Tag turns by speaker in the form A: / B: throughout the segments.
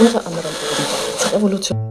A: Ինքնուրույն անրանտեսություն, էվոլյուցիա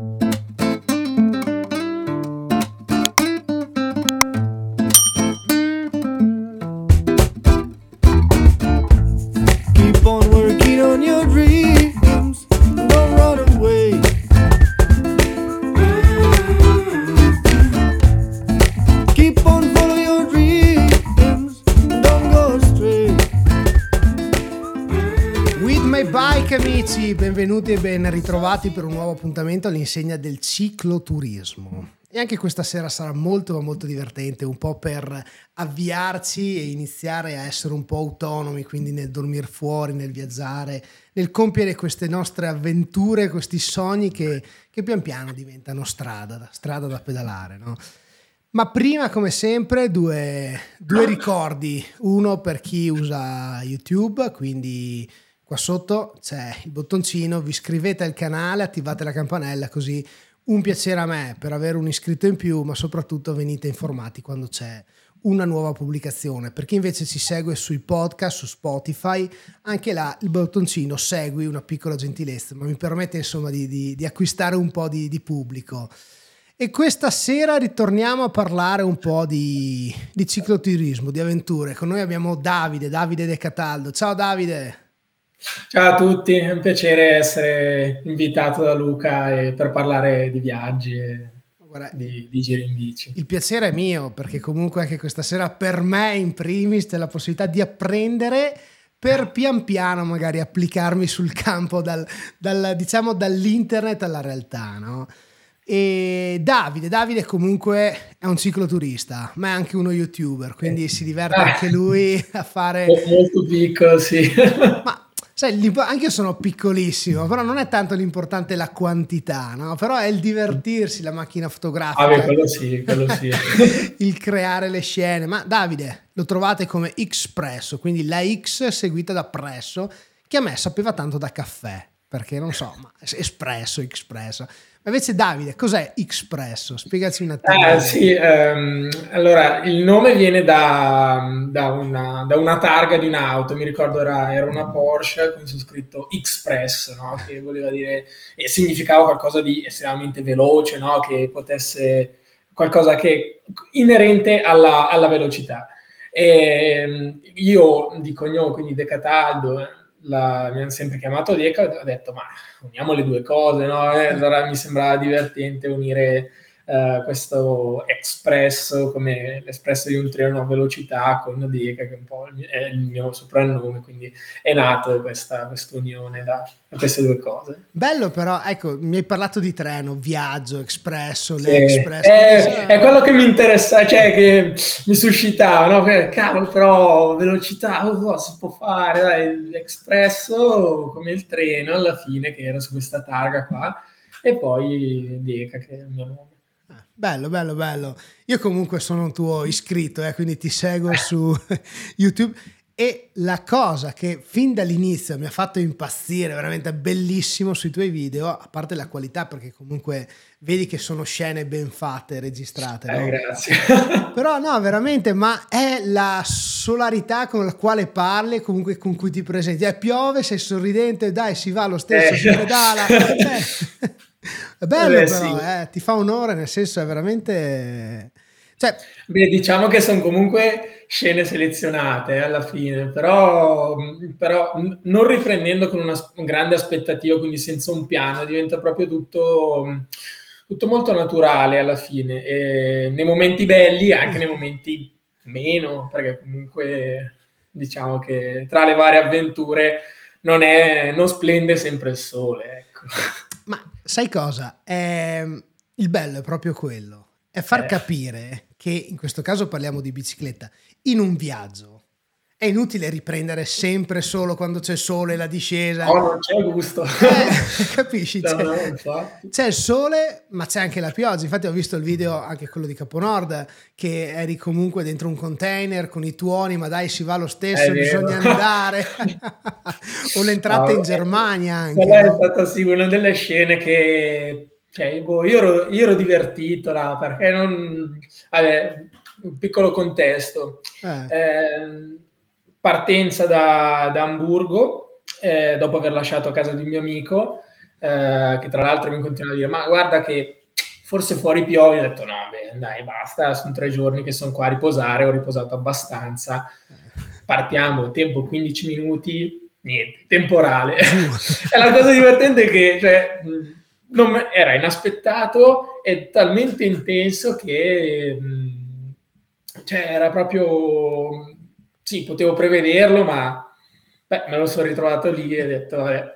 A: ben ritrovati per un nuovo appuntamento all'insegna del cicloturismo. E anche questa sera sarà molto ma molto divertente, un po' per avviarci e iniziare a essere un po' autonomi, quindi nel dormire fuori, nel viaggiare, nel compiere queste nostre avventure, questi sogni che, che pian piano diventano strada, strada da pedalare, no? Ma prima, come sempre, due, due ricordi. Uno per chi usa YouTube, quindi qua sotto c'è il bottoncino, vi iscrivete al canale, attivate la campanella, così un piacere a me per avere un iscritto in più, ma soprattutto venite informati quando c'è una nuova pubblicazione. Per chi invece ci segue sui podcast, su Spotify, anche là il bottoncino segui, una piccola gentilezza, ma mi permette insomma di, di- di acquistare un po' di, di pubblico. E questa sera ritorniamo a parlare un po' di, cicloturismo, di avventure. Con noi abbiamo Davide, Davide De Cataldo. Ciao Davide!
B: Ciao a tutti, è un piacere essere invitato da Luca e per parlare di viaggi e
A: Guarda,
B: di, di giri in bici.
A: Il piacere è mio perché comunque anche questa sera per me in primis c'è la possibilità di apprendere per pian piano magari applicarmi sul campo dal, dal- diciamo dall'internet alla realtà, no? E Davide, Davide comunque è un cicloturista, ma è anche uno youtuber, quindi si diverte
B: Ah.
A: anche lui a fare...
B: Mo- Molto piccolo, sì.
A: Ma l'impo- anche io sono piccolissimo, però non è tanto l'importante la quantità, no? Però è il divertirsi, la macchina fotografica.
B: Ah, beh, quello sì, quello sì.
A: il creare le scene. Ma Davide lo trovate come Xpresso, quindi la X seguita da presso, che a me sapeva tanto da caffè, perché non so, ma espresso, Xpresso. Invece Davide, cos'è Xpresso? Spiegaci un attimo.
B: Ah, sì, ehm, allora il nome viene da, da una, da una targa di un'auto, mi ricordo era, era una Porsche con su scritto Express, no? che voleva dire, e significava qualcosa di estremamente veloce, no? che potesse, qualcosa che inerente alla, alla velocità. E, ehm, io di cognome, quindi De Cataldo, la- mi hanno sempre chiamato Deca, ho detto ma uniamo le due cose, no? E allora mi sembrava divertente unire eh, questo espresso come l'espresso di un treno a velocità con Deca, che un po' è il mio soprannome, quindi è nata questa, unione da, da queste due cose.
A: Bello però, ecco, mi hai parlato di treno, viaggio, Expresso,
B: Sì,
A: l'Express.
B: È, è quello che mi interessa, cioè che mi suscitava, no? Che, cavolo, però velocità oh, si può fare, dai, l'espresso come il treno alla fine che era su questa targa qua e poi Deca che è il mio nome.
A: Bello, bello, bello. Io comunque sono un tuo iscritto, eh, quindi ti seguo su YouTube. E la cosa che fin dall'inizio mi ha fatto impazzire, veramente bellissimo sui tuoi video, a parte la qualità, perché comunque vedi che sono scene ben fatte, registrate.
B: Eh,
A: no?
B: grazie.
A: Però no, veramente, ma è la solarità con la quale parli e comunque con cui ti presenti. Eh, piove, sei sorridente, dai, si va lo stesso,
B: Eh.
A: si pedala. È bello
B: Eh,
A: però,
B: sì.
A: eh, ti fa onore, nel senso è veramente... Cioè,
B: Beh, diciamo che sono comunque scene selezionate eh, alla fine, però, però non riprendendo con una un grande aspettativa, quindi senza un piano, diventa proprio tutto, tutto molto naturale alla fine. E nei momenti belli e anche nei momenti meno, perché comunque diciamo che tra le varie avventure non, è, non splende sempre il sole. Ecco.
A: Ma sai cosa? Ehm, il bello è proprio quello, è far
B: Eh.
A: capire che in questo caso parliamo di bicicletta, in un viaggio è inutile riprendere sempre solo quando c'è sole la discesa.
B: No, non c'è gusto.
A: Eh, capisci?
B: No, no, infatti.
A: c'è il sole, ma c'è anche la pioggia. Infatti, ho visto il video, anche quello di Caponord, che eri comunque dentro un container con i tuoni, ma dai, si va lo stesso,
B: È vero.
A: bisogna andare. o l'entrata
B: No,
A: in Germania anche.
B: Quella è stata sì una delle scene che cioè, boh, io, ero, io ero divertito là perché non. Vabbè, un piccolo contesto.
A: Eh,
B: Eh, partenza da, da Amburgo, eh, dopo aver lasciato a casa di un mio amico, eh, che tra l'altro mi continua a dire, ma guarda che forse fuori piove, ho detto no, beh, dai, basta, sono tre giorni che sono qua a riposare, ho riposato abbastanza, partiamo, tempo 15 minuti, niente, temporale. e la cosa divertente è che cioè, non, era inaspettato e talmente intenso che cioè, era proprio, sì, potevo prevederlo, ma beh, me lo sono ritrovato lì e ho detto, vabbè,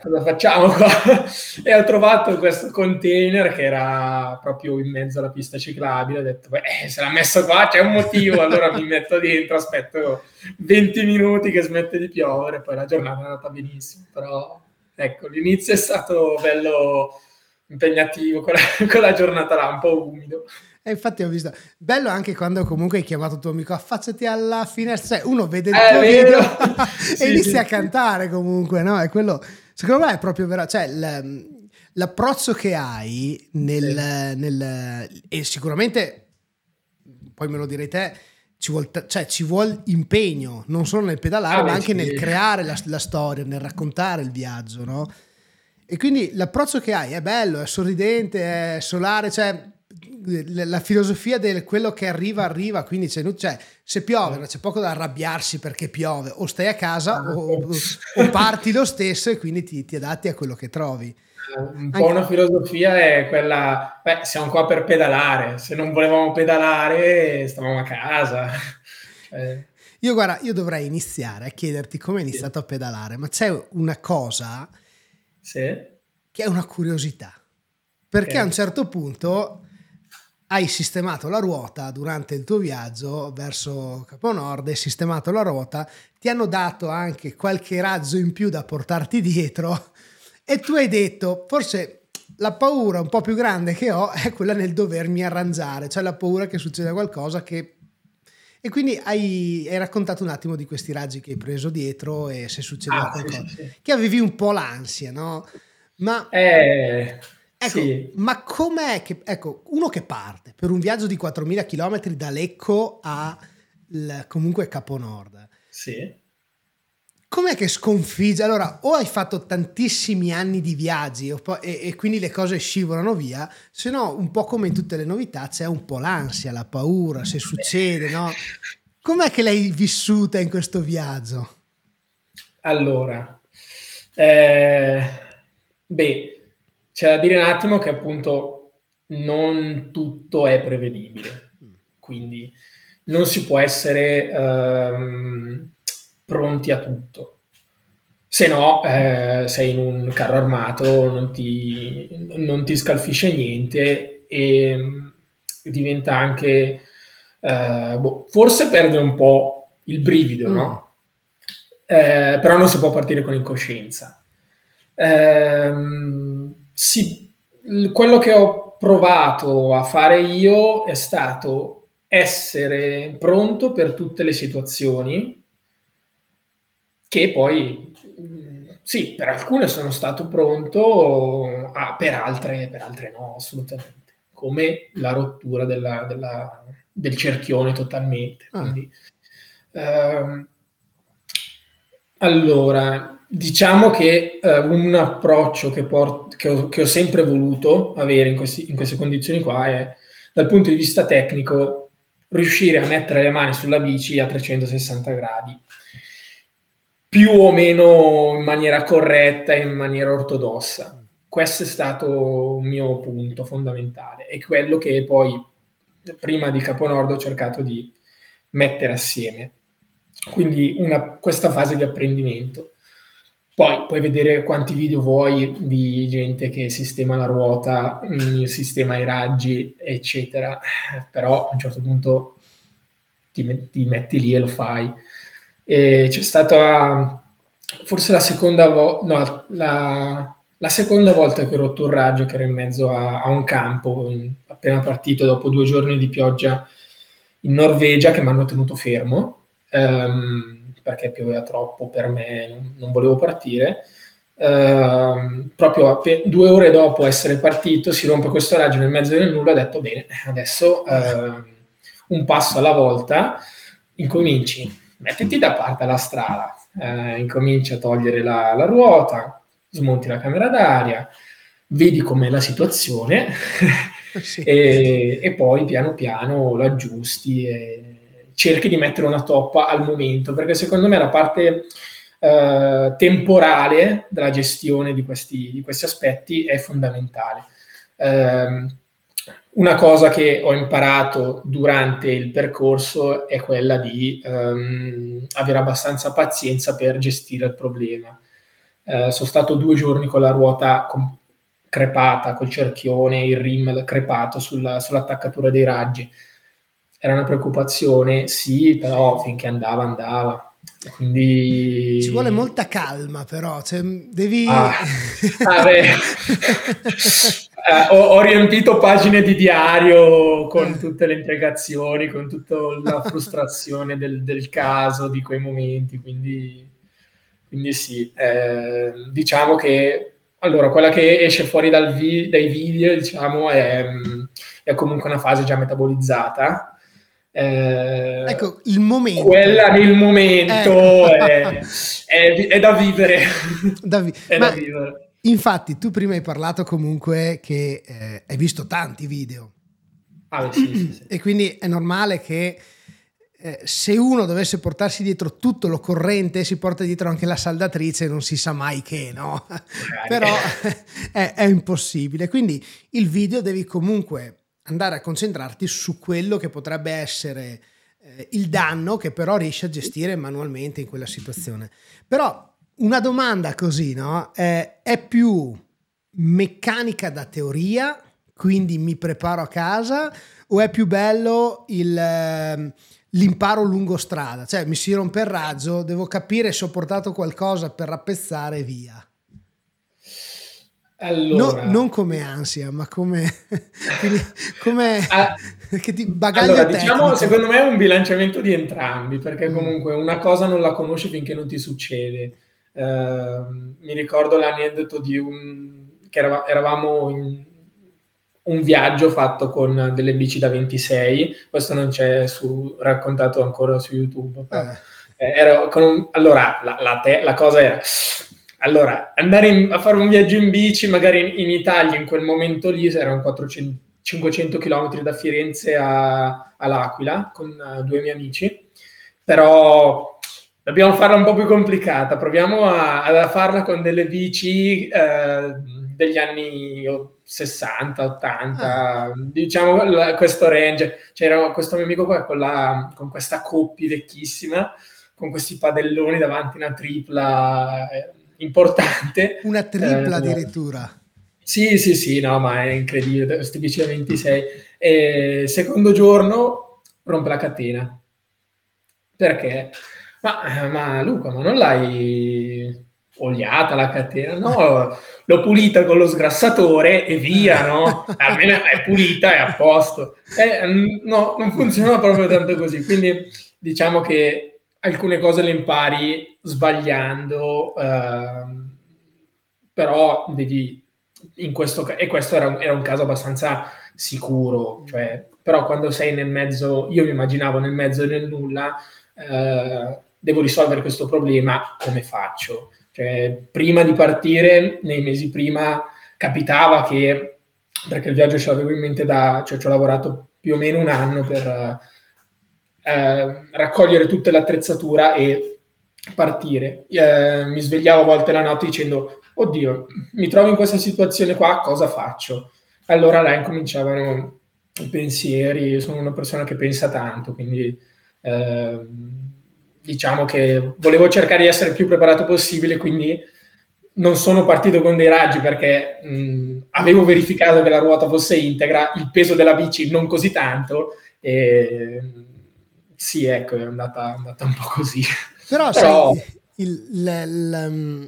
B: cosa facciamo qua? e ho trovato questo container che era proprio in mezzo alla pista ciclabile, ho detto, beh, se l'ha messo qua c'è un motivo, allora mi metto dentro, aspetto 20 minuti che smette di piovere, poi la giornata è andata benissimo, però ecco, l'inizio è stato bello impegnativo, con la, con la giornata là, un po' umido.
A: E infatti ho visto, bello anche quando comunque hai chiamato tuo amico, affacciati alla finestra, cioè uno vede il tuo eh, video e sì, inizia sì. a cantare comunque, no? E quello, secondo me è proprio vero, cioè l'approccio che hai nel, sì. nel, e sicuramente, poi me lo direi te, ci vuole, cioè, ci vuole impegno, non solo nel pedalare, ah, ma anche nel creare la, la, storia, nel raccontare il viaggio, no? E quindi l'approccio che hai è bello, è sorridente, è solare, cioè la filosofia del quello che arriva arriva quindi c'è, cioè, se piove non c'è poco da arrabbiarsi perché piove o stai a casa o, o parti lo stesso e quindi ti, ti, adatti a quello che trovi
B: un po' una filosofia è quella beh siamo qua per pedalare se non volevamo pedalare stavamo a casa
A: eh. io guarda io dovrei iniziare a chiederti come hai iniziato sì. a pedalare ma c'è una cosa
B: sì.
A: che è una curiosità perché okay. a un certo punto hai sistemato la ruota durante il tuo viaggio verso Capo Nord, hai sistemato la ruota, ti hanno dato anche qualche razzo in più da portarti dietro e tu hai detto, forse la paura un po' più grande che ho è quella nel dovermi arrangiare, cioè la paura che succeda qualcosa che... E quindi hai, hai raccontato un attimo di questi raggi che hai preso dietro e se succedeva ah, qualcosa. Sì, sì. Che avevi un po' l'ansia, no?
B: Ma... Eh
A: Ecco, sì. ma com'è che, ecco, uno che parte per un viaggio di 4.000 km da Lecco a l, comunque Capo Nord.
B: Sì.
A: Com'è che sconfigge? Allora, o hai fatto tantissimi anni di viaggi e, e, quindi le cose scivolano via, se no, un po' come in tutte le novità, c'è un po' l'ansia, la paura, se succede, no? Com'è che l'hai vissuta in questo viaggio?
B: Allora, eh, beh, c'è da dire un attimo che appunto non tutto è prevedibile, quindi non si può essere ehm, pronti a tutto. Se no, eh, sei in un carro armato, non ti, non ti scalfisce niente e mm, diventa anche... Eh, boh, forse perde un po' il brivido, mm. no? Eh, però non si può partire con incoscienza. Ehm, sì, quello che ho provato a fare io è stato essere pronto per tutte le situazioni che poi sì, per alcune sono stato pronto, ah, per, altre, per altre no, assolutamente. Come la rottura della, della, del cerchione totalmente. Ah. Quindi, ehm, allora, Diciamo che eh, un approccio che, port- che, ho, che, ho, sempre voluto avere in, questi, in, queste condizioni qua è, dal punto di vista tecnico, riuscire a mettere le mani sulla bici a 360 gradi, più o meno in maniera corretta e in maniera ortodossa. Questo è stato un mio punto fondamentale e quello che poi, prima di Caponordo, ho cercato di mettere assieme. Quindi una, questa fase di apprendimento. Poi puoi vedere quanti video vuoi di gente che sistema la ruota, mm, sistema i raggi, eccetera, però a un certo punto ti, ti metti lì e lo fai. E c'è stata forse la seconda, vo- no, la, la seconda volta che ho rotto un raggio che ero in mezzo a, a un campo, in, appena partito dopo due giorni di pioggia in Norvegia che mi hanno tenuto fermo. Um, perché pioveva troppo per me, non, volevo partire. Uh, proprio pe- due ore dopo essere partito si rompe questo raggio nel mezzo del nulla ho detto bene adesso uh, un passo alla volta incominci mettiti da parte la strada uh, incominci a togliere la, la, ruota smonti la camera d'aria, vedi com'è la situazione
A: Sì.
B: e, e poi piano piano lo aggiusti e cerchi di mettere una toppa al momento, perché secondo me la parte eh, temporale della gestione di questi, di questi aspetti è fondamentale. Ehm, una cosa che ho imparato durante il percorso è quella di ehm, avere abbastanza pazienza per gestire il problema. Eh, sono stato due giorni con la ruota com- crepata, col cerchione, il rim crepato sulla- sull'attaccatura dei raggi. Era una preoccupazione, sì, però finché andava, andava. Quindi...
A: Ci vuole molta calma, però, cioè, devi...
B: Ah, ah. Eh, ho, ho riempito pagine di diario con tutte le integrazioni, con tutta la frustrazione del, del caso, di quei momenti, quindi, quindi sì, eh, diciamo che allora quella che esce fuori dal vi- dai video diciamo è, è comunque una fase già metabolizzata. Eh,
A: Ecco, il momento.
B: quella nel momento
A: Eh.
B: è, è- è da vivere.
A: Davi-
B: È
A: Ma
B: da vivere.
A: infatti tu prima hai parlato comunque che eh, hai visto tanti video
B: Ah, sì, sì, sì.
A: e quindi è normale che eh, se uno dovesse portarsi dietro tutto l'occorrente si porta dietro anche la saldatrice non si sa mai che no però è, è impossibile quindi il video devi comunque andare a concentrarti su quello che potrebbe essere eh, il danno che però riesci a gestire manualmente in quella situazione. Però una domanda così no? Eh, è più meccanica da teoria quindi mi preparo a casa o è più bello il, ehm, l'imparo lungo strada? Cioè mi si rompe il raggio devo capire se ho portato qualcosa per rappezzare e via
B: Allora,
A: No- non come ansia, ma come, come
B: Ah,
A: che ti bagaglio
B: allora,
A: tecnico.
B: diciamo, secondo me è un bilanciamento di entrambi, perché
A: Mm.
B: comunque una cosa non la conosci finché non ti succede. Ehm, mi ricordo l'aneddoto di un che erava- eravamo in un viaggio fatto con delle bici da 26, questo non c'è su, raccontato ancora su YouTube.
A: Eh,
B: eh, con un- allora, la, la te- la cosa era, allora, andare in- a fare un viaggio in bici, magari in, in Italia, in quel momento lì, erano 400 500 km da Firenze a- all'Aquila, con eh, due miei amici, però dobbiamo farla un po' più complicata, proviamo a, a farla con delle bici eh, degli anni 60, 80, diciamo la- questo range. C'era questo mio amico qua con, la- con questa coppia vecchissima, con questi padelloni davanti, una tripla eh, importante.
A: una tripla
B: Eh,
A: addirittura.
B: Sì, sì, sì, no, ma è incredibile, da 26. E secondo giorno rompe la catena. Perché? Ma, ma Luca, ma non l'hai oliata la catena? No, l'ho pulita con lo sgrassatore e via, no? Almeno è pulita, è a posto. Eh, no, non funziona proprio tanto così. Quindi diciamo che alcune cose le impari sbagliando, ehm, però devi in questo e questo era un, era un caso abbastanza sicuro, cioè, però quando sei nel mezzo, io mi immaginavo nel mezzo del nulla, eh, devo risolvere questo problema, come faccio? Cioè, prima di partire, nei mesi prima, capitava che, perché il viaggio ce l'avevo in mente da, cioè ci ho lavorato più o meno un anno per eh, raccogliere tutta l'attrezzatura e partire. Eh, mi svegliavo a volte la notte dicendo, oddio, mi trovo in questa situazione qua, cosa faccio? Allora là incominciavano i pensieri, sono una persona che pensa tanto, quindi eh, diciamo che volevo cercare di essere il più preparato possibile, quindi non sono partito con dei raggi perché mh, avevo verificato che la ruota fosse integra, il peso della bici non così tanto, e sì, ecco, è andata, è andata un po' così.
A: Però,
B: Però-
A: sai, il- l- l- mm,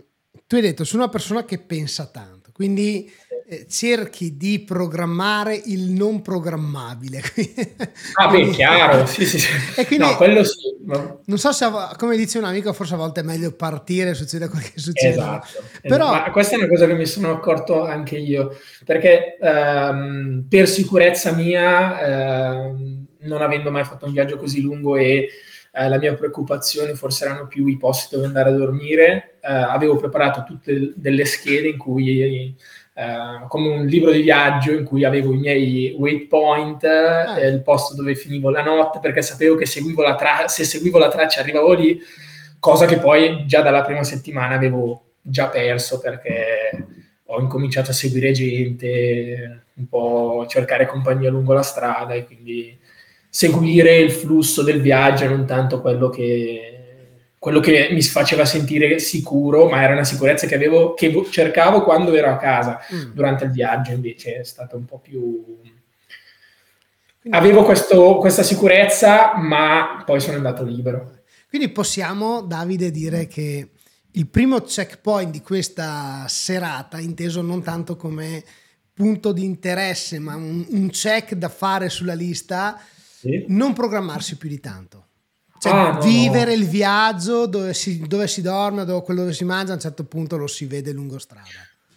A: tu hai detto, sono una persona che pensa tanto, quindi eh, cerchi di programmare il non programmabile.
B: Ah, beh,
A: Quindi-
B: chiaro, sì, sì, sì.
A: E quindi,
B: No, quello sì. ma-
A: non so se, come dice un amico, forse a volte è meglio partire, succede quel che succede.
B: Esatto.
A: Però-
B: Ma questa è una cosa che mi sono accorto anche io, perché ehm, per sicurezza mia, ehm, non avendo mai fatto un viaggio così lungo e eh, la mia preoccupazione forse erano più i posti dove andare a dormire. Eh, avevo preparato tutte delle schede in cui Uh, come un libro di viaggio in cui avevo i miei waypoint, ah. eh, il posto dove finivo la notte, perché sapevo che seguivo la tra- se seguivo la traccia arrivavo lì, cosa che poi già dalla prima settimana avevo già perso perché ho incominciato a seguire gente, un po' cercare compagnia lungo la strada e quindi seguire il flusso del viaggio, non tanto quello che quello che mi faceva sentire sicuro, ma era una sicurezza che, avevo, che cercavo quando ero a casa. Mm. Durante il viaggio invece è stato un po' più... Avevo questo, questa sicurezza, ma poi sono andato libero.
A: Quindi possiamo, Davide, dire che il primo checkpoint di questa serata, inteso non tanto come punto di interesse, ma un, un check da fare sulla lista, sì. non programmarsi più di tanto. Cioè, ah, vivere no. il viaggio dove si, dove si dorme, dove, quello dove si mangia, a un certo punto lo si vede lungo strada.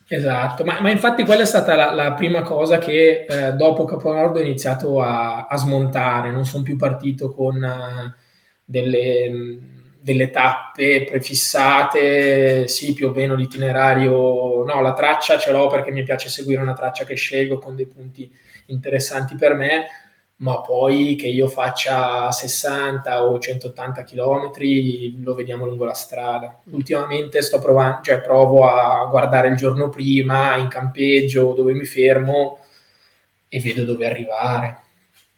B: Esatto, ma, ma infatti quella è stata la, la prima cosa che eh, dopo Caponordo ho iniziato a, a, smontare, non sono più partito con uh, delle, delle, tappe prefissate, sì più o meno l'itinerario, no la traccia ce l'ho perché mi piace seguire una traccia che scelgo con dei punti interessanti per me, ma poi che io faccia 60 o 180 km lo vediamo lungo la strada. Ultimamente sto provando, cioè provo a guardare il giorno prima in campeggio dove mi fermo e vedo dove arrivare.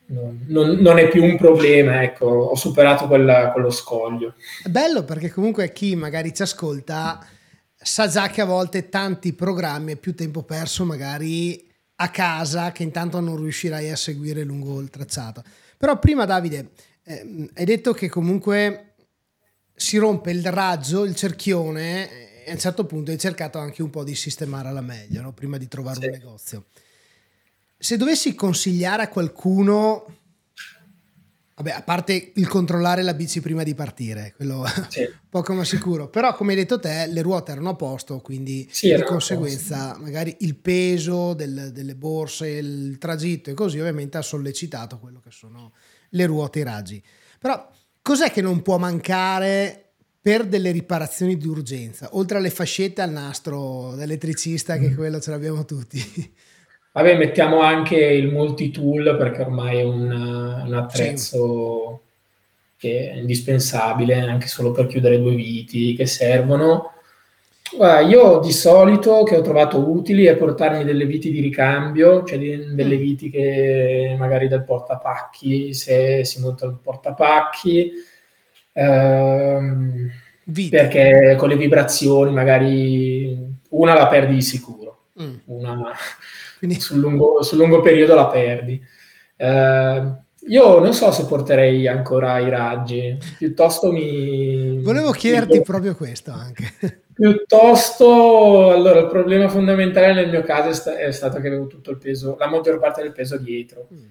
B: Non, non, non è più un problema, ecco, ho superato quella, quello scoglio.
A: È bello perché comunque chi magari ci ascolta sa già che a volte tanti programmi e più tempo perso magari a casa che intanto non riuscirai a seguire lungo il tracciato. Però prima Davide, eh, hai detto che comunque si rompe il raggio, il cerchione e a un certo punto hai cercato anche un po' di sistemare alla meglio, no? prima di trovare sì. un negozio. Se dovessi consigliare a qualcuno Vabbè, a parte il controllare la bici prima di partire, quello sì. poco ma sicuro. Però, come hai detto te, le ruote erano a posto, quindi sì, di conseguenza magari il peso del, delle borse, il tragitto e così ovviamente ha sollecitato quello che sono le ruote e i raggi. Però cos'è che non può mancare per delle riparazioni di urgenza, oltre alle fascette al nastro d'elettricista, che mm. quello ce l'abbiamo tutti?
B: Vabbè, mettiamo anche il multi-tool perché ormai è un, un attrezzo sì. che è indispensabile anche solo per chiudere due viti che servono. Guarda, io di solito che ho trovato utili è portarmi delle viti di ricambio, cioè delle mm. viti che magari dal portapacchi, se si monta il portapacchi, ehm, perché con le vibrazioni magari una la perdi di sicuro, mm. una quindi sul lungo, sul lungo periodo la perdi. Eh, io non so se porterei ancora i raggi, piuttosto mi...
A: Volevo chiederti mi... proprio questo anche.
B: Piuttosto, allora, il problema fondamentale nel mio caso è, sta- è, stato che avevo tutto il peso, la maggior parte del peso dietro. Mm.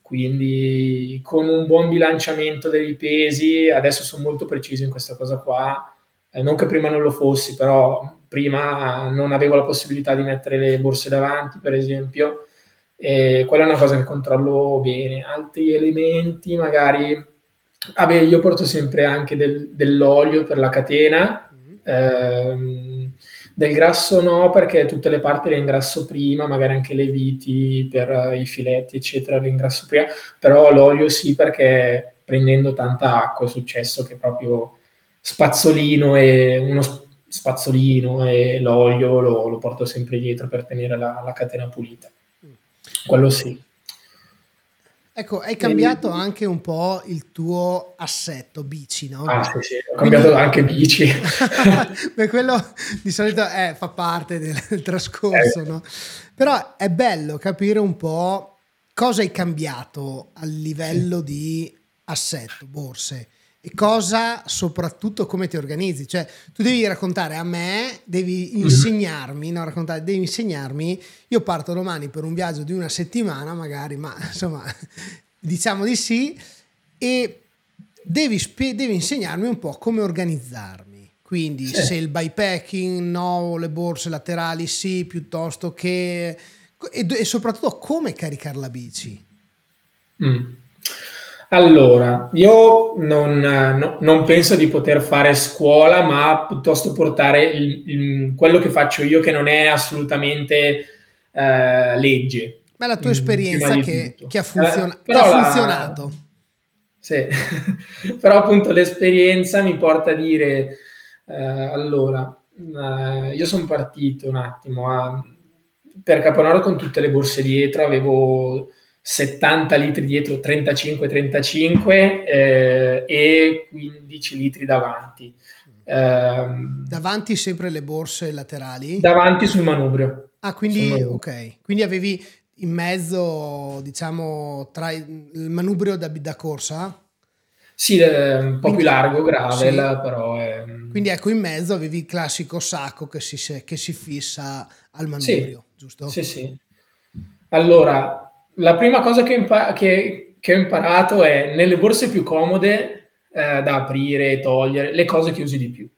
B: Quindi con un buon bilanciamento dei pesi, adesso sono molto preciso in questa cosa qua, eh, non che prima non lo fossi, però prima non avevo la possibilità di mettere le borse davanti, per esempio, e quella è una cosa che controllo bene. Altri elementi, magari, vabbè, io porto sempre anche del, dell'olio per la catena, ehm, del grasso no, perché tutte le parti le ingrasso prima, magari anche le viti per i filetti, eccetera, le ingrasso prima, però l'olio sì, perché prendendo tanta acqua è successo che proprio spazzolino e uno spazzolino e l'olio lo, lo, porto sempre dietro per tenere la, la catena pulita. Quello sì.
A: Ecco, hai cambiato anche un po' il tuo assetto bici, no?
B: Ah, sì, sì, ho cambiato Quindi... anche bici.
A: Beh, quello di solito è, fa parte del, del trascorso, eh. no? Però è bello capire un po' cosa hai cambiato a livello di assetto, borse e cosa soprattutto come ti organizzi. Cioè, tu devi raccontare a me, devi mhm. insegnarmi, no, raccontare, devi insegnarmi, io parto domani per un viaggio di una settimana magari, ma insomma, diciamo di sì, e devi, devi insegnarmi un po' come organizzarmi. Quindi sì. se il bypacking no, le borse laterali sì, piuttosto che... E, e soprattutto come caricare la bici.
B: Mm. Allora, io non, no- non penso di poter fare scuola, ma piuttosto portare il- il- quello che faccio io, che non è assolutamente eh, legge.
A: Ma la tua
B: Mm,
A: esperienza che, che ha, funziona-
B: Eh,
A: che ha
B: la-
A: funzionato.
B: Sì, però appunto l'esperienza mi porta a dire, eh, allora, eh, io sono partito un attimo a- per Caponoro con tutte le borse dietro, avevo 70 litri dietro, 35-35 eh, e 15 litri davanti. Ehm,
A: Davanti sempre le borse laterali.
B: davanti sul manubrio.
A: ah, quindi,
B: manubrio.
A: ok. Quindi avevi in mezzo, diciamo, tra il manubrio da, da corsa.
B: Sì, eh, un po'
A: Quindi-
B: più largo, gravel,
A: sì.
B: però... è-
A: Quindi ecco, in mezzo avevi il classico sacco che si, che si fissa al manubrio, giusto?
B: Sì, sì. Allora, la prima cosa che, ho impa- che- che ho imparato è nelle borse più comode eh, da aprire e togliere le cose che usi di più.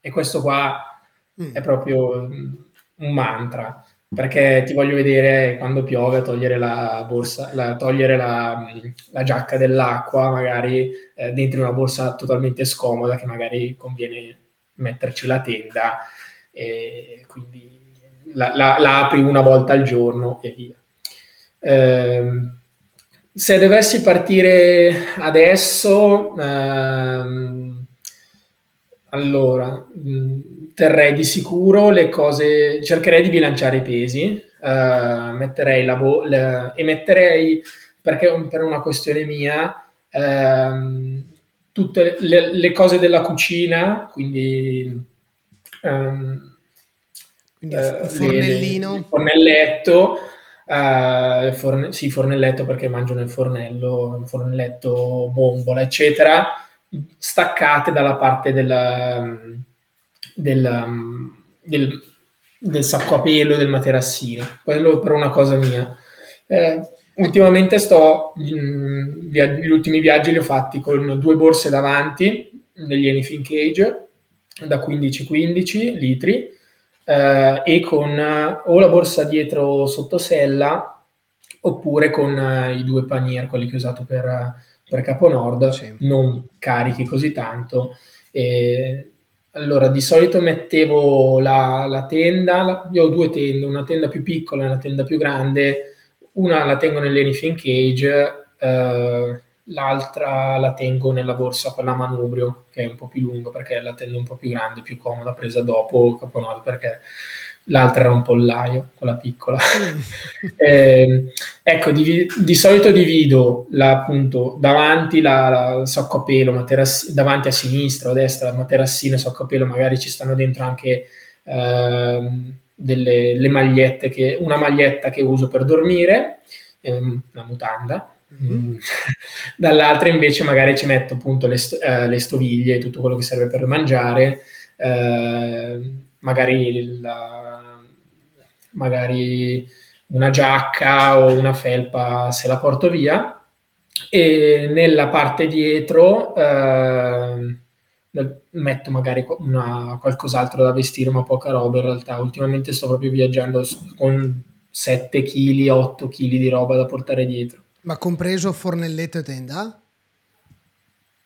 B: E questo qua
A: Mm.
B: è proprio un mantra, perché ti voglio vedere quando piove togliere la borsa, la, togliere la, la giacca dell'acqua, magari eh, dentro una borsa totalmente scomoda che magari conviene metterci la tenda e quindi la, la- la apri una volta al giorno e via. Ehm, se dovessi partire adesso, ehm, allora mh, terrei di sicuro le cose, cercherei di bilanciare i pesi, eh, metterei la bo- le- e metterei, perché per una questione mia, ehm, tutte le, le cose della cucina, quindi ehm,
A: Quindi
B: eh,
A: il
B: le-
A: fornellino.
B: il fornelletto, eh, forne- sì, fornelletto perché mangio nel fornello, fornelletto, bombola, eccetera, staccate dalla parte del, del, del, del sacco a pelo del materassino. Quello per una cosa mia. Eh, ultimamente sto, mh, via- gli ultimi viaggi li ho fatti con due borse davanti, degli Anything Cage, da 15-15 litri, eh, e con eh, o la borsa dietro sottosella oppure con eh, i due panier, quelli che ho usato per, per Capo Nord,
A: Sì.
B: non carichi così tanto. E, allora, di solito mettevo la, la tenda, la- io ho due tende, una tenda più piccola e una tenda più grande, una la tengo nell'Anything Cage, eh, l'altra la tengo nella borsa con la manubrio, che è un po' più lunga perché la tendo un po' più grande, più comoda, presa dopo Caponord perché l'altra era un pollaio, quella piccola. Eh, ecco, divi- di solito divido la, appunto davanti la, la sacco a pelo, materass- davanti a sinistra o a destra, materassino sacco a pelo, magari ci stanno dentro anche ehm, delle le magliette, che, una maglietta che uso per dormire, ehm, una mutanda. Mm. Dall'altra invece magari ci metto appunto le, st- eh, le stoviglie tutto quello che serve per mangiare, eh, magari la- magari una giacca o una felpa se la porto via. E nella parte dietro eh, metto magari una, qualcos'altro da vestire ma poca roba in realtà. Ultimamente sto proprio viaggiando con 7 kg 8 kg di roba da portare dietro
A: Ma compreso fornelletto e tenda?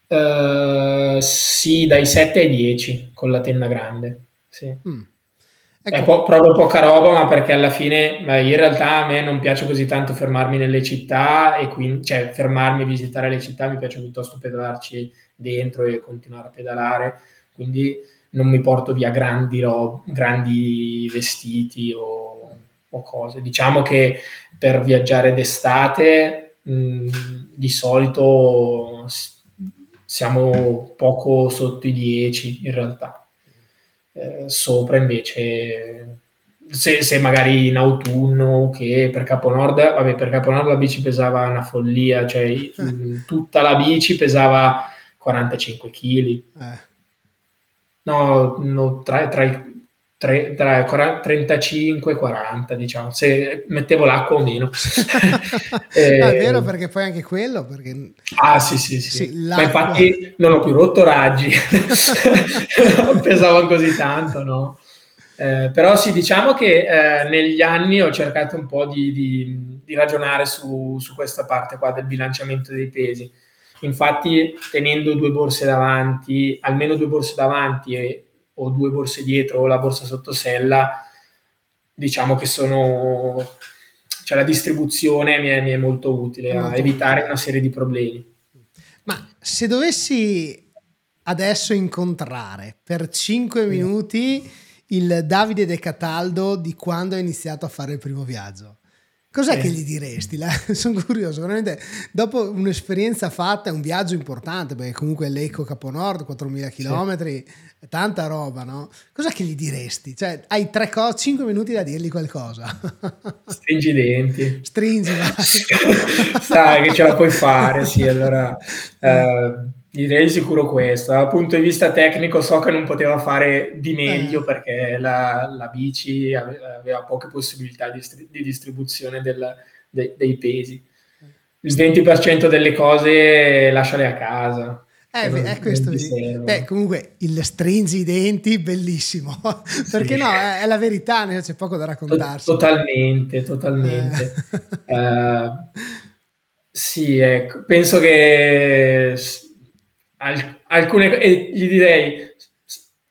B: Eh, sì dai 7 ai 10 con la tenda grande sì.
A: Mm.
B: È
A: Ecco,
B: po- proprio poca roba, ma perché alla fine, beh, in realtà a me non piace così tanto fermarmi nelle città e quindi, cioè, fermarmi a visitare le città, mi piace piuttosto pedalarci dentro e continuare a pedalare, quindi non mi porto via grandi, ro- grandi vestiti o, o cose. Diciamo che per viaggiare d'estate, mh, di solito siamo poco sotto i 10 in realtà. Eh, sopra invece se, se magari in autunno che per Caponord vabbè per Caponord la bici pesava una follia cioè mh, tutta la bici pesava 45 kg
A: eh,
B: no, no tra, tra, i- tre- tra i 40 35 e 40 diciamo se mettevo l'acqua o meno Eh,
A: Ah, è vero perché poi anche quello, perché
B: Ah sì sì sì,
A: Sì,
B: ma infatti non ho più rotto raggi, non pesavano così tanto, no? Eh, però sì, diciamo che eh, negli anni ho cercato un po' di, di- di ragionare su, su questa parte qua del bilanciamento dei pesi. Infatti, tenendo due borse davanti, almeno due borse davanti e, o due borse dietro o la borsa sotto sella, diciamo che sono cioè la distribuzione mi è, mi è molto utile molto a evitare utile. una serie di problemi.
A: Ma se dovessi adesso incontrare per 5 minuti il Davide De Cataldo di quando ha iniziato a fare il primo viaggio, Cos'è eh. che gli diresti? Sono curioso, veramente. Dopo un'esperienza fatta, un viaggio importante, perché comunque l'Eco Caponord, 4.000 km, sì. È tanta roba, no? Cos'è che gli diresti? Cioè, hai tre cose, 5 minuti da dirgli qualcosa.
B: Stringi i denti.
A: Stringi,
B: Sai che ce la puoi fare, sì, allora... Eh Direi sicuro questo. Dal punto di vista tecnico so che non poteva fare di meglio eh. perché la, la, bici aveva poche possibilità di, di distribuzione del, de, dei pesi. Il 20% delle cose lasciale a casa.
A: Eh, beh, è questo. Beh, comunque il stringi i denti, bellissimo. Perché sì. no, è, è, la verità, c'è poco da raccontarsi.
B: Totalmente, totalmente. Eh. uh, sì, ecco, penso che alcune e gli direi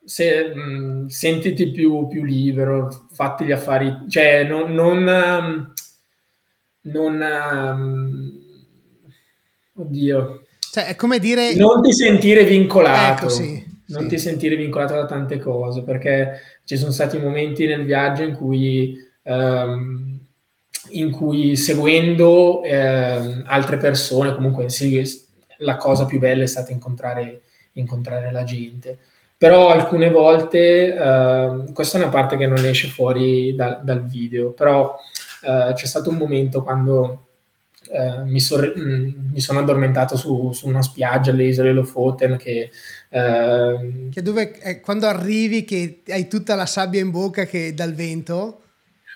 B: se, mh, sentiti più, più, libero, fatti gli affari, cioè non, non, um, non um, oddio.
A: Cioè, è come dire...
B: Non ti sentire vincolato.
A: Ecco, sì,
B: non
A: sì.
B: ti sentire vincolato da tante cose, perché ci sono stati momenti nel viaggio in cui, um, in cui seguendo eh, altre persone, comunque sì, la cosa più bella è stata incontrare, incontrare la gente. Però alcune volte, eh, questa è una parte che non esce fuori da, dal video, però eh, c'è stato un momento quando eh, mi, sor- mm, mi, sono addormentato su, su, una spiaggia alle isole Lofoten che...
A: Ehm, che dove, quando arrivi che hai tutta la sabbia in bocca che dal vento...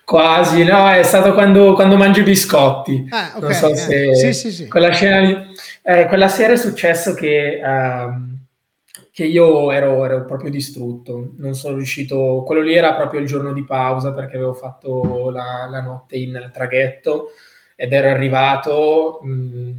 B: Quasi, no, è stato quando, quando mangi i biscotti.
A: Ah, okay,
B: non so
A: eh.
B: se
A: sì, sì, sì.
B: quella scena lì. Eh, quella sera è successo che, um, che io ero, ero, proprio distrutto, non sono riuscito, quello lì era proprio il giorno di pausa perché avevo fatto la, la notte in traghetto ed ero arrivato, mh, mm,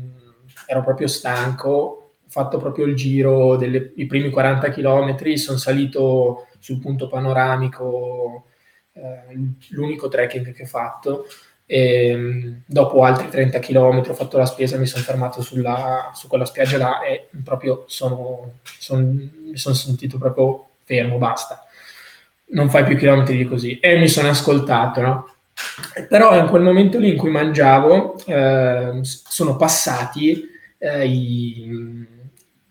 B: ero proprio stanco, ho fatto proprio il giro dei primi 40 km, sono salito sul punto panoramico eh, l'unico trekking che ho fatto. E, ehm, dopo altri 30 km ho fatto la spesa, mi sono fermato sulla, su quella spiaggia là e proprio sono, son, mi sono sentito proprio fermo, basta. Non fai più chilometri di così. E mi sono ascoltato, no? Però in quel momento lì in cui mangiavo eh, sono passati eh, i,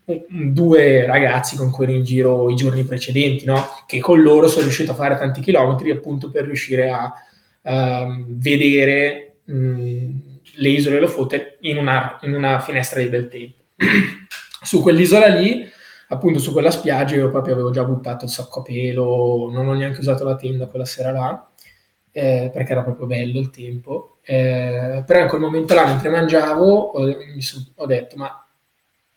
B: due ragazzi con cui ero in giro i giorni precedenti, no? che con loro sono riuscito a fare tanti chilometri appunto per riuscire a uh, vedere mh, le isole Lofoten in una, in una finestra di bel tempo. su quell'isola lì, appunto su quella spiaggia, io proprio avevo già buttato il sacco a pelo, non ho neanche usato la tenda quella sera là, eh, perché era proprio bello il tempo. Eh, però in quel momento là, mentre mangiavo, ho, so, ho detto, ma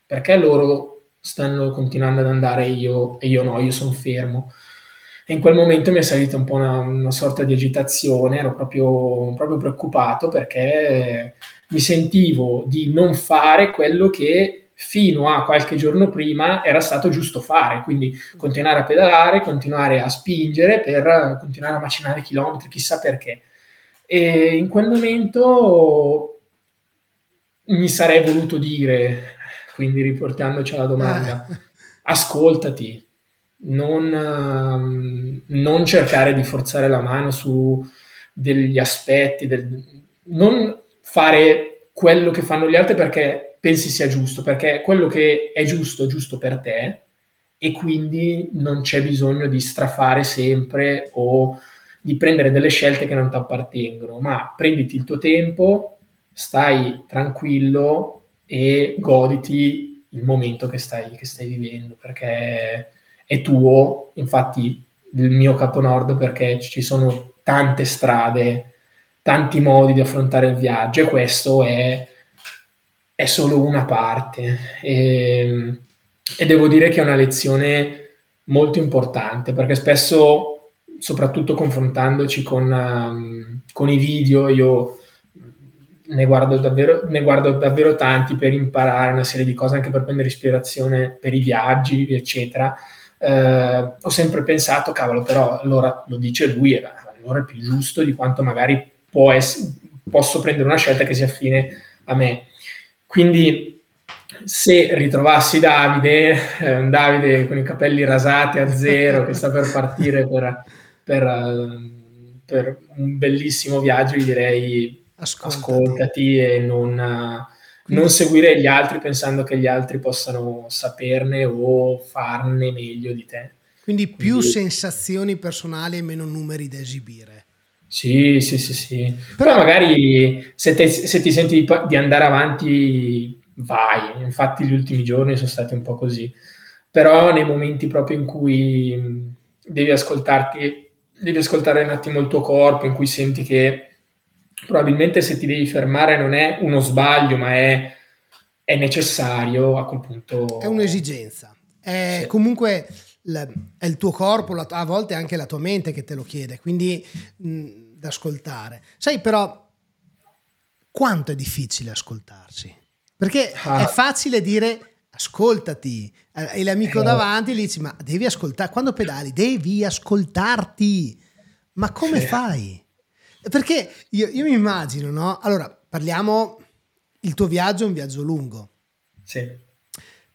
B: perché loro stanno continuando ad andare e io, e io no, io sono fermo. E in quel momento mi è salita un po' una, una sorta di agitazione, ero proprio, proprio, preoccupato perché mi sentivo di non fare quello che fino a qualche giorno prima era stato giusto fare, quindi continuare a pedalare, continuare a spingere per continuare a macinare chilometri, chissà perché. E in quel momento mi sarei voluto dire quindi riportandoci alla domanda, ascoltati, non, um, non, cercare di forzare la mano su degli aspetti, del, non fare quello che fanno gli altri perché pensi sia giusto, perché quello che è giusto è giusto per te e quindi non c'è bisogno di strafare sempre o di prendere delle scelte che non ti appartengono, ma prenditi il tuo tempo, stai tranquillo e goditi il momento che stai, che stai vivendo, perché è tuo, infatti il mio capo nord perché ci sono tante strade, tanti modi di affrontare il viaggio e questo è, è solo una parte. E, e, devo dire che è una lezione molto importante perché spesso, soprattutto confrontandoci con, um, con i video, io ne guardo, davvero, ne guardo davvero tanti per imparare una serie di cose, anche per prendere ispirazione per i viaggi, eccetera. Eh, ho sempre pensato, cavolo, però allora lo dice lui, allora è più giusto di quanto magari può essere, posso prendere una scelta che sia affine a me. Quindi se ritrovassi Davide, eh, un Davide con i capelli rasati a zero che sta per partire per, per, eh, per un bellissimo viaggio, gli direi ascoltati, ascoltati e non, non, seguire gli altri pensando che gli altri possano saperne o farne meglio di te.
A: Quindi più Quindi... sensazioni personali e meno numeri da esibire.
B: Sì, sì, sì, sì. Però, Però magari se, te, se, ti senti di, di andare avanti, vai. Infatti gli ultimi giorni sono stati un po' così. Però nei momenti proprio in cui devi ascoltarti, devi ascoltare un attimo il tuo corpo, in cui senti che probabilmente se ti devi fermare non è uno sbaglio, ma è, è necessario a quel punto.
A: È un'esigenza. È sì. comunque è il tuo corpo, a volte anche la tua mente che te lo chiede, quindi mh, da ascoltare. Sai però quanto è difficile ascoltarsi? Perché ah. è facile dire ascoltati e l'amico eh. davanti gli dici ma devi ascoltare, quando pedali devi ascoltarti, ma come sì. fai? Perché io, io mi immagino, no? Allora, parliamo, il tuo viaggio è un viaggio lungo.
B: Sì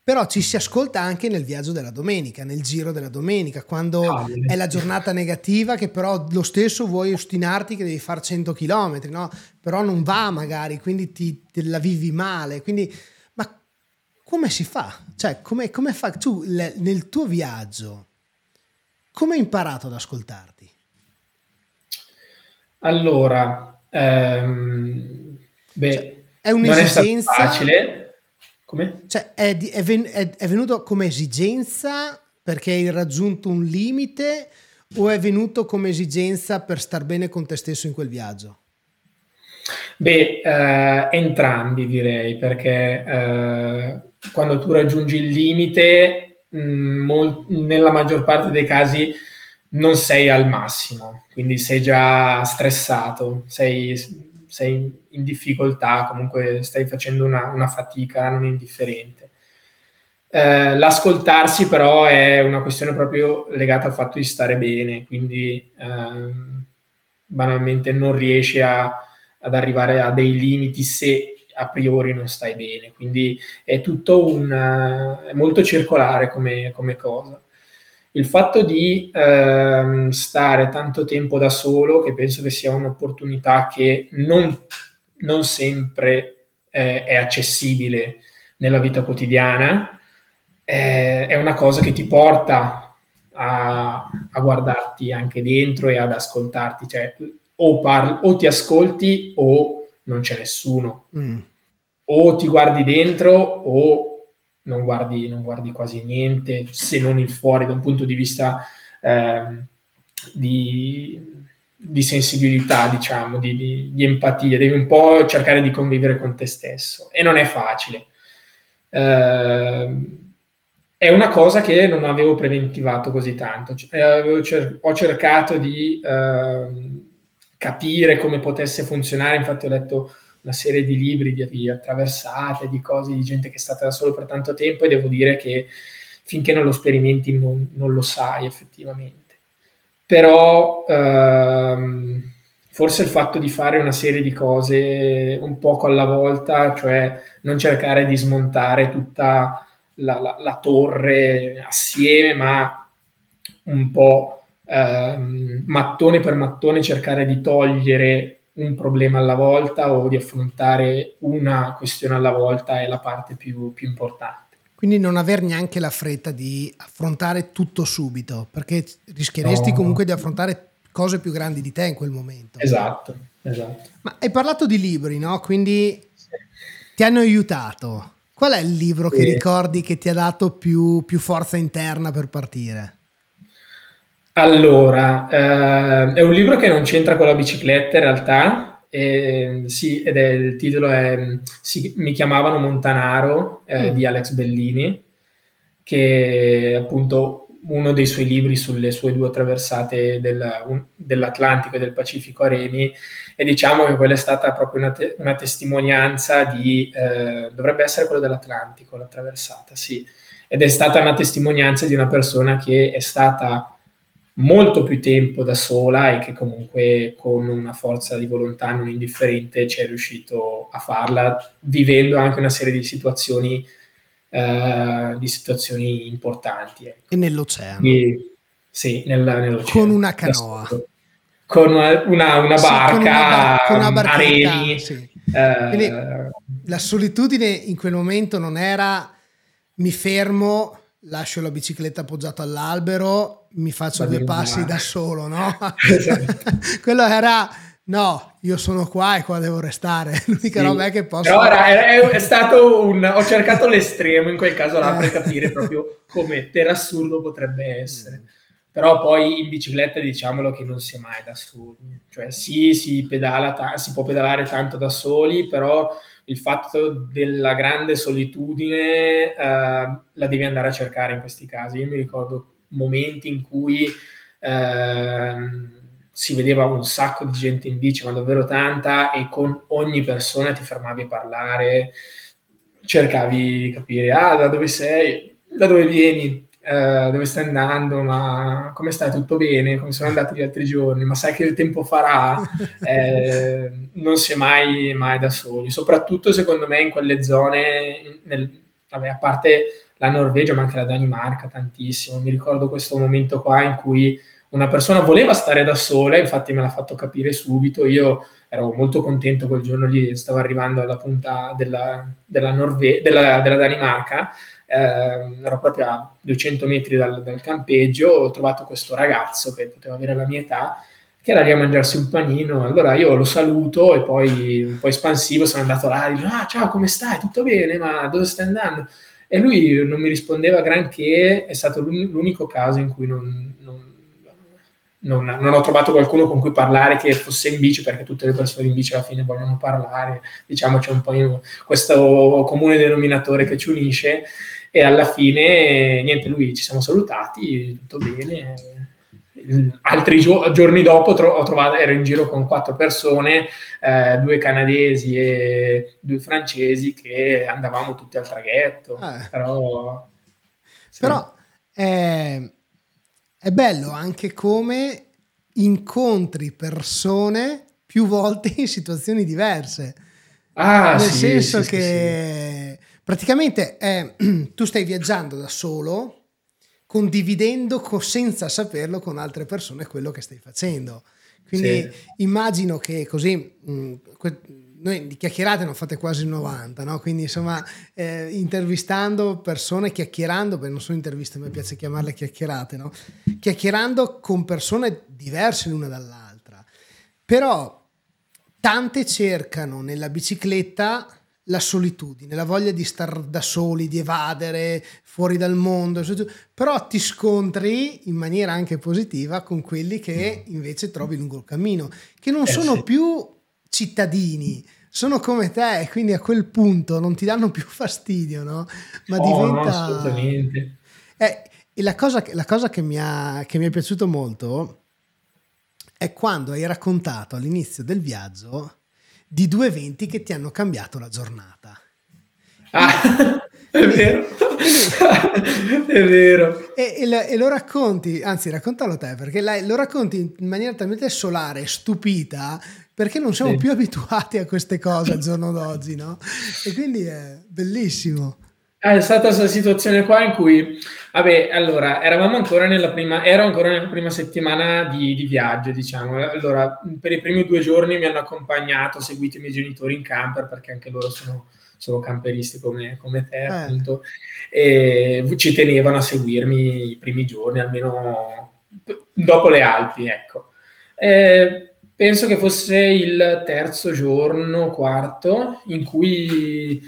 A: però ci si ascolta anche nel viaggio della domenica, nel giro della domenica, quando ah, è la giornata negativa che però lo stesso vuoi ostinarti che devi fare 100 km, no? però non va magari, quindi ti, te la vivi male. Quindi, ma come si fa? Cioè, come, come fa tu le, nel tuo viaggio? Come hai imparato ad ascoltarti?
B: Allora, ehm, beh, cioè,
A: è un'esigenza...
B: È facile
A: come? Cioè, è, è, ven- è, venuto come esigenza perché hai raggiunto un limite o è venuto come esigenza per star bene con te stesso in quel viaggio?
B: Beh, eh, entrambi direi, perché eh, quando tu raggiungi il limite, mh, mm, mol- nella maggior parte dei casi non sei al massimo, quindi sei già stressato, sei sei in difficoltà, comunque stai facendo una, una fatica non indifferente. Eh, l'ascoltarsi però è una questione proprio legata al fatto di stare bene, quindi ehm, banalmente non riesci a, ad arrivare a dei limiti se a priori non stai bene, quindi è tutto un, è molto circolare come, come cosa il fatto di ehm, stare tanto tempo da solo, che penso che sia un'opportunità che non, non sempre eh, è accessibile nella vita quotidiana, eh, è una cosa che ti porta a, a, guardarti anche dentro e ad ascoltarti, cioè o, parli, o ti ascolti o non c'è nessuno, mm. o ti guardi dentro o non guardi, non guardi quasi niente, se non il fuori da un punto di vista eh, di, di, sensibilità, diciamo, di, di, di, empatia, devi un po' cercare di convivere con te stesso. E non è facile. Eh, è una cosa che non avevo preventivato così tanto, eh, cer- ho cercato di ehm, capire come potesse funzionare, infatti ho letto una serie di libri di, di attraversate, di cose, di gente che è stata da solo per tanto tempo e devo dire che finché non lo sperimenti non, non lo sai effettivamente. Però ehm, forse il fatto di fare una serie di cose un poco alla volta, cioè non cercare di smontare tutta la, la, la torre assieme, ma un po' ehm, mattone per mattone cercare di togliere un problema alla volta o di affrontare una questione alla volta è la parte più, più importante.
A: Quindi non aver neanche la fretta di affrontare tutto subito, perché rischieresti no. comunque di affrontare cose più grandi di te in quel momento.
B: Esatto, esatto.
A: Ma hai parlato di libri, no? Quindi sì. ti hanno aiutato. Qual è il libro sì. che ricordi che ti ha dato più, più forza interna per partire?
B: Allora, eh, è un libro che non c'entra con la bicicletta in realtà, eh, sì, ed è, il titolo è sì, Mi chiamavano Montanaro eh, mm. di Alex Bellini, che appunto uno dei suoi libri sulle sue due traversate del, un, dell'Atlantico e del Pacifico a remi e diciamo che quella è stata proprio una, te, una testimonianza di, eh, dovrebbe essere quello dell'Atlantico, la traversata, sì, ed è stata una testimonianza di una persona che è stata molto più tempo da sola e che comunque con una forza di volontà non indifferente ci è riuscito a farla, vivendo anche una serie di situazioni, eh, di situazioni importanti. Ecco.
A: E nell'oceano.
B: E, sì, nel, nell'oceano.
A: Con una canoa.
B: Con una, una, una barca,
A: sì, con una, bar- con una
B: a remi.
A: Sì. Eh, la solitudine in quel momento non era mi fermo, lascio la bicicletta appoggiata all'albero, mi faccio due passi male. da solo, no? esatto. Quello era no, io sono qua e qua devo restare. L'unica sì. roba è che posso.
B: Però era, è, è, stato un. Ho cercato l'estremo in quel caso là per eh. capire proprio come per assurdo potrebbe essere. Però poi in bicicletta diciamolo che non si è mai da soli. Cioè, sì, si, pedala ta- si può pedalare tanto da soli, però il fatto della grande solitudine eh, la devi andare a cercare in questi casi. Io mi ricordo momenti in cui eh, si vedeva un sacco di gente in bici, ma davvero tanta, e con ogni persona ti fermavi a parlare, cercavi di capire, ah, da dove sei, da dove vieni, Uh, dove stai andando, ma come stai? Tutto bene? Come sono andati gli altri giorni? Ma sai che il tempo farà? Eh, non si è mai, mai, da soli, soprattutto secondo me in quelle zone, nel, vabbè, a parte la Norvegia, ma anche la Danimarca tantissimo. Mi ricordo questo momento qua in cui una persona voleva stare da sola, infatti me l'ha fatto capire subito. Io ero molto contento quel giorno lì, stavo arrivando alla punta della, della, Norve- della, della Danimarca eh, ero proprio a 200 metri dal, dal, campeggio, ho trovato questo ragazzo che poteva avere la mia età, che era lì a mangiarsi un panino, allora io lo saluto e poi un po' espansivo sono andato là dico, ah ciao come stai, tutto bene, ma dove stai andando? E lui non mi rispondeva granché, è stato l'unico caso in cui non, non non, non, ho trovato qualcuno con cui parlare che fosse in bici, perché tutte le persone in bici alla fine vogliono parlare, diciamo c'è un po' questo comune denominatore che ci unisce e alla fine niente, lui ci siamo salutati, tutto bene. Altri gio- giorni dopo tro- ho trovato, ero in giro con quattro persone, eh, due canadesi e due francesi che andavamo tutti al traghetto. Eh. Però,
A: sì. Però è, è bello anche come incontri persone più volte in situazioni diverse.
B: Ah,
A: Nel
B: sì,
A: senso
B: sì,
A: che sì, praticamente eh, tu stai viaggiando da solo, condividendo co- senza saperlo con altre persone quello che stai facendo. Quindi sì. immagino che così mh, que- noi di chiacchierate non fate quasi 90, no? Quindi insomma eh, intervistando persone, chiacchierando, perché non sono interviste, mi piace chiamarle chiacchierate, no? Chiacchierando con persone diverse l'una dall'altra. Però tante cercano nella bicicletta la solitudine, la voglia di stare da soli, di evadere fuori dal mondo, però ti scontri in maniera anche positiva con quelli che invece trovi lungo il cammino, che non eh sono sì. più cittadini, sono come te, quindi a quel punto non ti danno più fastidio, no? Ma
B: oh,
A: diventa...
B: No, assolutamente.
A: Eh, e la cosa, la cosa che, mi ha, che mi è piaciuto molto è quando hai raccontato all'inizio del viaggio di due eventi che ti hanno cambiato la giornata.
B: Ah, è vero, è vero.
A: E, e, e, lo racconti, anzi raccontalo te, perché la, lo racconti in maniera talmente solare, stupita, perché non siamo sì. più abituati a queste cose al giorno d'oggi, no? E quindi è bellissimo.
B: È stata questa situazione qua in cui, vabbè, allora, eravamo ancora nella prima, ero ancora nella prima settimana di, di, viaggio, diciamo. Allora, per i primi due giorni mi hanno accompagnato, seguito i miei genitori in camper, perché anche loro sono, sono camperisti come, come te, eh. appunto, e ci tenevano a seguirmi i primi giorni, almeno dopo le Alpi, ecco. E penso che fosse il terzo giorno, quarto, in cui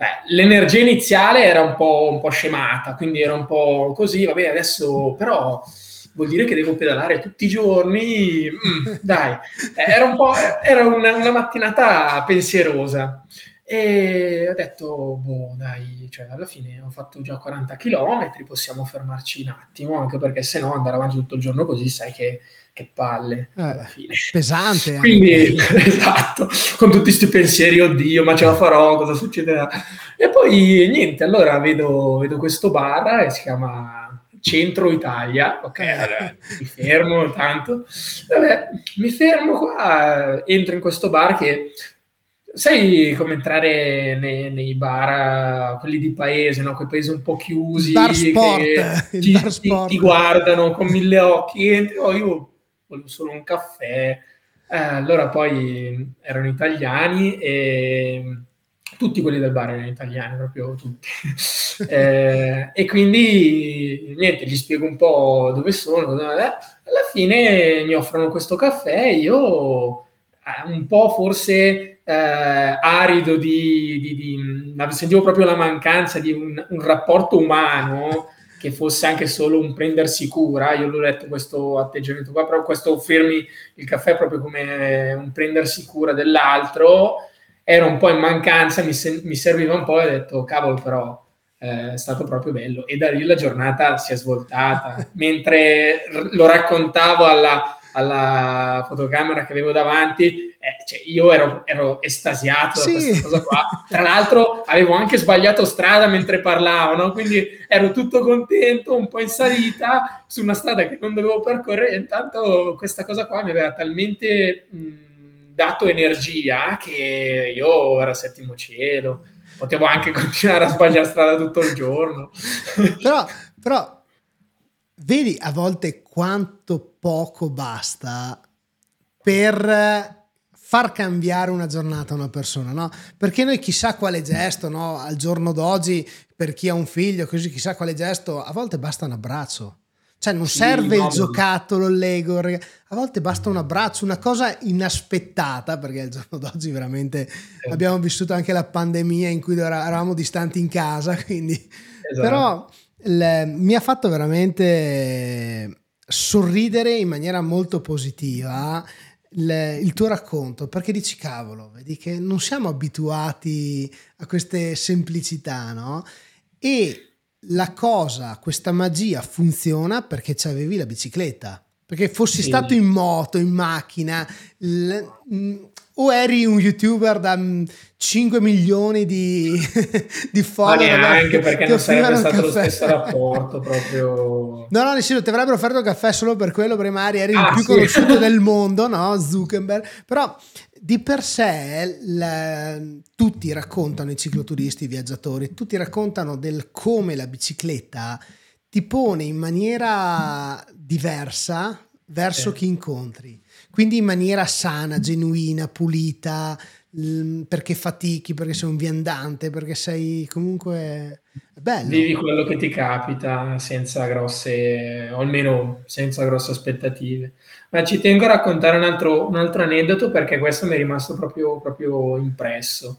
B: Beh, l'energia iniziale era un po', un po', scemata, quindi era un po' così, vabbè, adesso però vuol dire che devo pedalare tutti i giorni, mm, dai, era un po', era una, una mattinata pensierosa. E ho detto, boh, dai, cioè alla fine ho fatto già 40 km, possiamo fermarci un attimo, anche perché se no andare avanti tutto il giorno così sai che, che palle
A: Eh,
B: alla fine.
A: pesante.
B: Quindi, esatto, con tutti questi pensieri, oddio, ma ce la farò, cosa succederà? E poi niente, allora vedo, vedo questo bar e si chiama Centro Italia, ok, allora, mi fermo tanto, vabbè, mi fermo qua, entro in questo bar che sai come entrare nei, nei bar, quelli di paese, no? quei paesi un po' chiusi,
A: sport,
B: che ti, ti- ti guardano con mille occhi, oh, io volevo solo un caffè, eh, allora poi erano italiani e tutti quelli del bar erano italiani, proprio tutti. Eh, e quindi niente, gli spiego un po' dove sono. eh. Alla fine mi offrono questo caffè, io eh, un po' forse eh, arido di, di- di- sentivo proprio la mancanza di un, un rapporto umano che fosse anche solo un prendersi cura. Io l'ho letto questo atteggiamento qua, però questo offrirmi il caffè proprio come un prendersi cura dell'altro era un po' in mancanza, mi, sen- mi serviva un po' e ho detto, cavolo, però eh, è stato proprio bello. E da lì la giornata si è svoltata. Mentre lo raccontavo alla, alla fotocamera che avevo davanti, eh, cioè, io ero, ero estasiato
A: Sì.
B: da questa cosa qua. Tra l'altro avevo anche sbagliato strada mentre parlavo, no? quindi ero tutto contento, un po' in salita su una strada che non dovevo percorrere. Intanto questa cosa qua mi aveva talmente mh, dato energia che io ero settimo cielo. Potevo anche continuare a sbagliare strada tutto il giorno.
A: Però, però vedi a volte quanto poco basta per far cambiare una giornata a una persona, no? Perché noi chissà quale gesto, no? Al giorno d'oggi, per chi ha un figlio, così chissà quale gesto, a volte basta un abbraccio. Cioè non
B: Sì,
A: serve
B: no,
A: il giocattolo, il Lego, a volte basta un abbraccio, una cosa inaspettata, perché al giorno d'oggi veramente abbiamo vissuto anche la pandemia in cui era- eravamo distanti in casa, quindi
B: Esatto.
A: però il- mi ha fatto veramente sorridere in maniera molto positiva il, il tuo racconto perché dici cavolo vedi che non siamo abituati a queste semplicità no e la cosa questa magia funziona perché c'avevi la bicicletta perché fossi
B: Sì.
A: stato in moto in macchina l- o eri un youtuber da mh, 5 milioni di, di
B: Ma
A: follower
B: neanche perché non sarebbe stato lo stesso rapporto proprio.
A: No, no, nel senso, ti avrebbero offerto il caffè solo per quello, perché magari eri
B: Ah,
A: il più
B: sì.
A: conosciuto del mondo, no? Zuckerberg. Però di per sé la- tutti raccontano, i cicloturisti, i viaggiatori, tutti raccontano del come la bicicletta ti pone in maniera diversa verso
B: Sì.
A: chi incontri. Quindi in maniera sana, genuina, pulita, perché fatichi, perché sei un viandante, perché sei comunque bello.
B: Vivi quello che ti capita senza grosse, o almeno senza grosse aspettative. Ma ci tengo a raccontare un altro, un altro aneddoto perché questo mi è rimasto proprio, proprio impresso.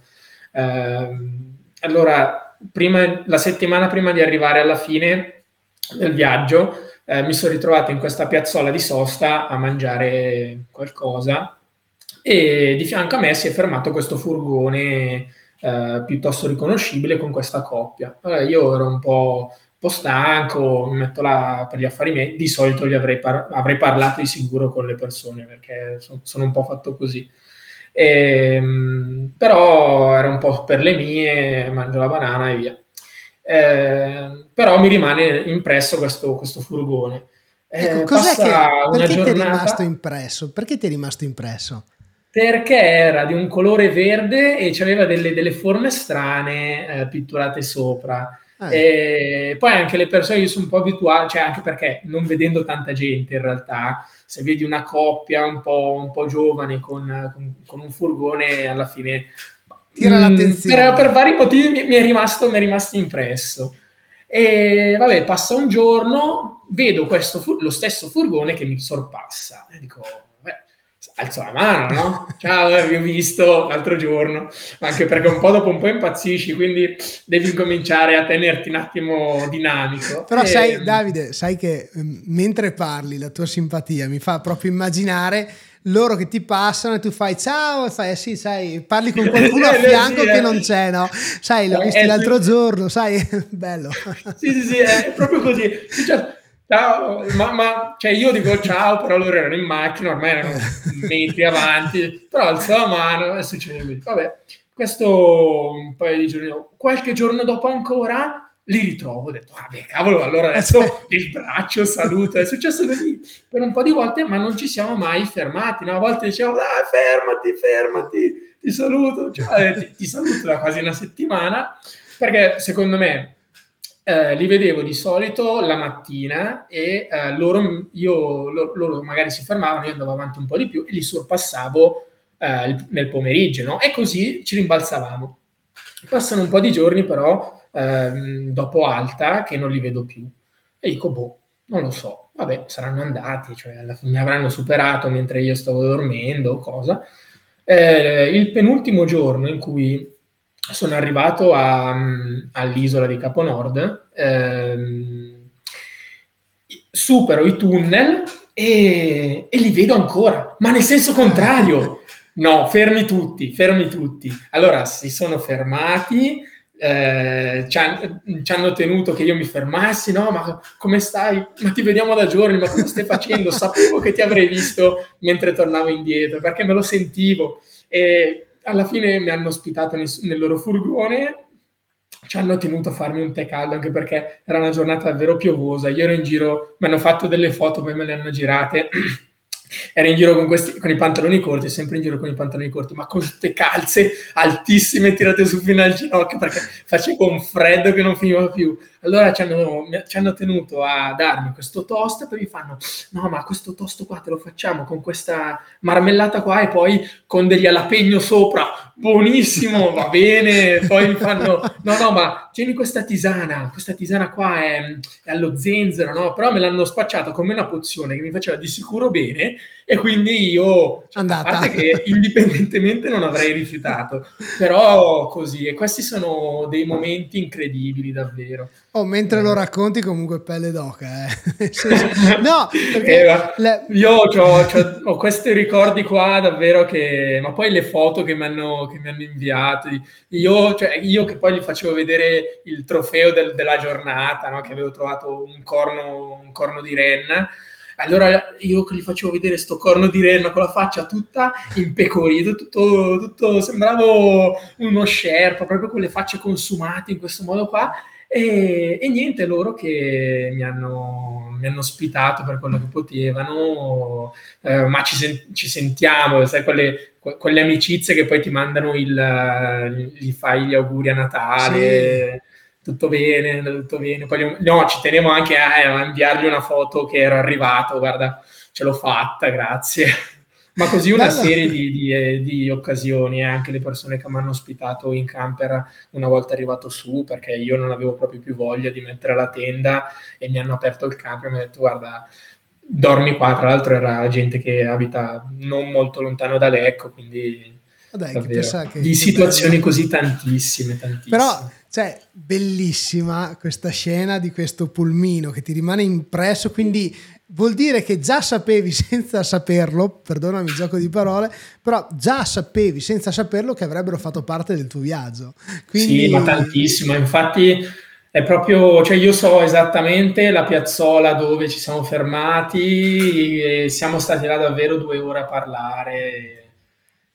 B: Ehm, allora, prima- la settimana prima di arrivare alla fine del viaggio, eh, mi sono ritrovato in questa piazzola di sosta a mangiare qualcosa e di fianco a me si è fermato questo furgone eh, piuttosto riconoscibile con questa coppia. Allora, io ero un po', un po' stanco, mi metto là per gli affari miei, di solito gli avrei, par- avrei parlato di sicuro con le persone perché so- sono un po' fatto così. Ehm, però era un po' per le mie, mangio la banana e via. Eh, però mi rimane impresso questo, questo furgone. Eh,
A: Ecco, cos'è che,
B: una
A: perché ti è
B: giornata-
A: rimasto impresso? Perché ti è rimasto impresso?
B: perché era di un colore verde e aveva delle, delle forme strane eh, pitturate sopra.
A: Eh,
B: poi anche le persone, io sono un po' abituato, cioè anche perché non vedendo tanta gente in realtà, se vedi una coppia un po', un po' giovane con, con- con un furgone, alla fine
A: Tira
B: Mm,
A: l'attenzione.
B: Per, per vari motivi mi, mi è rimasto, mi è rimasto impresso. E vabbè, passa un giorno, vedo questo lo stesso furgone che mi sorpassa. E dico, beh, alzo la mano, no? Ciao, eh, vi ho visto l'altro giorno. Anche perché un po' dopo un po' impazzisci, quindi devi cominciare a tenerti un attimo dinamico.
A: Però
B: E-
A: sai, Davide, sai che ehm, mentre parli la tua simpatia mi fa proprio immaginare loro che ti passano e tu fai ciao e fai eh sì, sai, parli con qualcuno a
B: Eh,
A: fianco che
B: eh.
A: non c'è, no? Sai, l'ho
B: Eh,
A: visto l'altro giorno, sai, bello.
B: Sì, sì, sì, è proprio così. Cioè, ciao, ma, ma- cioè io dico ciao, però loro erano in macchina, ormai erano metri avanti, però alzo la mano e succede. Vabbè, questo un paio di giorni dopo. Qualche giorno dopo ancora li ritrovo, ho detto, vabbè, cavolo, allora adesso il braccio, saluto, è successo così per un po' di volte, ma non ci siamo mai fermati, no? A volte diciamo, dai, fermati, fermati, ti saluto, cioè, ti, ti saluto da quasi una settimana, perché secondo me eh, li vedevo di solito la mattina e eh, loro, io, lo- loro magari si fermavano, io andavo avanti un po' di più e li sorpassavo eh, nel pomeriggio, no? E così ci rimbalzavamo. Passano un po' di giorni però ehm, dopo alta che non li vedo più e dico, boh, non lo so, vabbè, saranno andati, cioè mi avranno superato mentre io stavo dormendo, cosa. Eh, il penultimo giorno in cui sono arrivato a- all'isola di Caponord, ehm, supero i tunnel e, e li vedo ancora, ma nel senso contrario. No, fermi tutti, fermi tutti. Allora si sono fermati, eh, ci, han- ci hanno tenuto che io mi fermassi, no, ma come stai? Ma ti vediamo da giorni, ma cosa stai facendo? Sapevo che ti avrei visto mentre tornavo indietro, perché me lo sentivo. E alla fine mi hanno ospitato nel, nel loro furgone, ci hanno tenuto a farmi un tè caldo, anche perché era una giornata davvero piovosa. Io ero in giro, mi hanno fatto delle foto, poi me le hanno girate. Ero in giro con, questi, con i pantaloni corti, sempre in giro con i pantaloni corti, ma con queste calze altissime tirate su fino al ginocchio perché facevo un freddo che non finiva più. Allora ci hanno, ci hanno tenuto a darmi questo toast e poi mi fanno: No, ma questo toast qua te lo facciamo con questa marmellata qua e poi con degli alapegno sopra. Buonissimo, va bene. Poi mi fanno: No, no, ma tieni questa tisana. Questa tisana qua è, è allo zenzero, no? Però me l'hanno spacciato come una pozione che mi faceva di sicuro bene. E quindi io, cioè, a
A: Andata.
B: parte che indipendentemente non avrei rifiutato, però così. E questi sono dei momenti incredibili, davvero.
A: Oh, mentre lo racconti comunque pelle d'oca, eh. No, perché
B: Eh,
A: le-
B: io c'ho- c'ho- ho questi ricordi qua davvero che, ma poi le foto che mi hanno, che mi hanno inviato, io, cioè, io che poi gli facevo vedere il trofeo del- della giornata, no? che avevo trovato un corno, un corno di renna. Allora io gli facevo vedere sto corno di renna con la faccia tutta impecorita, tutto, tutto sembravo uno sherpa, proprio con le facce consumate in questo modo qua. E, e niente, loro che mi hanno, mi hanno ospitato per quello che potevano, eh, ma ci, sen- ci sentiamo, sai, quelle, que- quelle amicizie che poi ti mandano il, gli fai gli auguri a Natale, tutto bene, tutto bene. Poi, no, ci tenevo anche a, a inviargli una foto che ero arrivato, guarda, ce l'ho fatta, grazie. Ma così una serie di, di- eh, di occasioni, eh, anche le persone che mi hanno ospitato in camper una volta arrivato su, perché io non avevo proprio più voglia di mettere la tenda e mi hanno aperto il camper e mi hanno detto guarda, dormi qua, tra l'altro era gente che abita non molto lontano da Lecco, quindi
A: Vabbè, che che-
B: di situazioni
A: bello.
B: così tantissime, tantissime.
A: Però, cioè, bellissima questa scena di questo pulmino che ti rimane impresso, quindi vuol dire che già sapevi senza saperlo, perdonami il gioco di parole, però già sapevi senza saperlo che avrebbero fatto parte del tuo viaggio. Quindi,
B: Sì, ma tantissimo. Infatti è proprio, cioè io so esattamente la piazzola dove ci siamo fermati e siamo stati là davvero due ore a parlare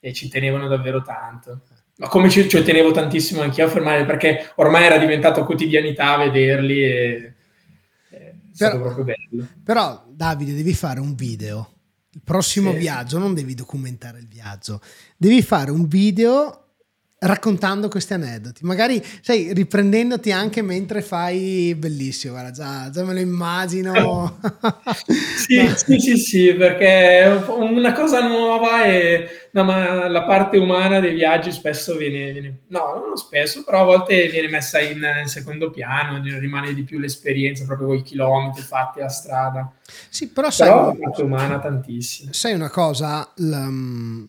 B: e, ci tenevano davvero tanto. Ma come ci, ci tenevo tantissimo anch'io a fermare perché ormai era diventato quotidianità vederli e è stato
A: Però-
B: proprio bello.
A: Però, Davide, devi fare un video. Il prossimo
B: Sì.
A: viaggio, non devi documentare il viaggio, devi fare un video raccontando questi aneddoti, magari sai, riprendendoti anche mentre fai bellissimo, guarda, già, già me lo immagino.
B: Sì, sì, sì, sì, perché è una cosa nuova e no, ma la parte umana dei viaggi spesso viene, viene- no, non spesso, però a volte viene messa in, in secondo piano, rimane di più l'esperienza proprio con i chilometri fatti a strada.
A: Sì, però sai,
B: Però la parte umana tantissimo.
A: sai una cosa, L-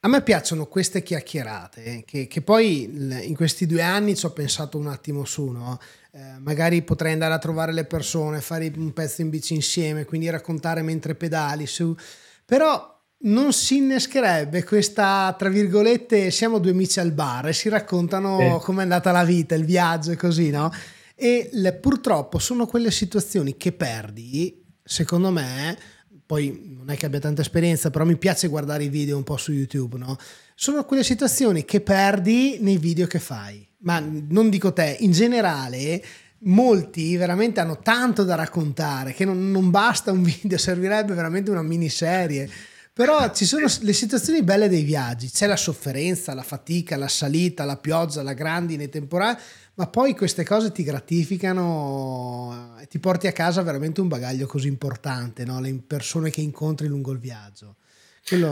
A: a me piacciono queste chiacchierate eh, che, che poi in questi due anni ci ho pensato un attimo su, no? Eh, magari potrei andare a trovare le persone, fare un pezzo in bici insieme, quindi raccontare mentre pedali su, però non si innescherebbe questa, tra virgolette, siamo due amici al bar e si raccontano
B: Sì.
A: com'è andata la vita, il viaggio e così, no? E le- purtroppo sono quelle situazioni che perdi, secondo me, poi non è che abbia tanta esperienza, però mi piace guardare i video un po' su YouTube, no? Sono quelle situazioni che perdi nei video che fai. Ma non dico te, in generale molti veramente hanno tanto da raccontare che non, non basta un video, servirebbe veramente una miniserie. Però ci sono le situazioni belle dei viaggi, c'è la sofferenza, la fatica, la salita, la pioggia, la grandine, i temporali, ma poi queste cose ti gratificano e ti porti a casa veramente un bagaglio così importante, no? le persone che incontri lungo il viaggio.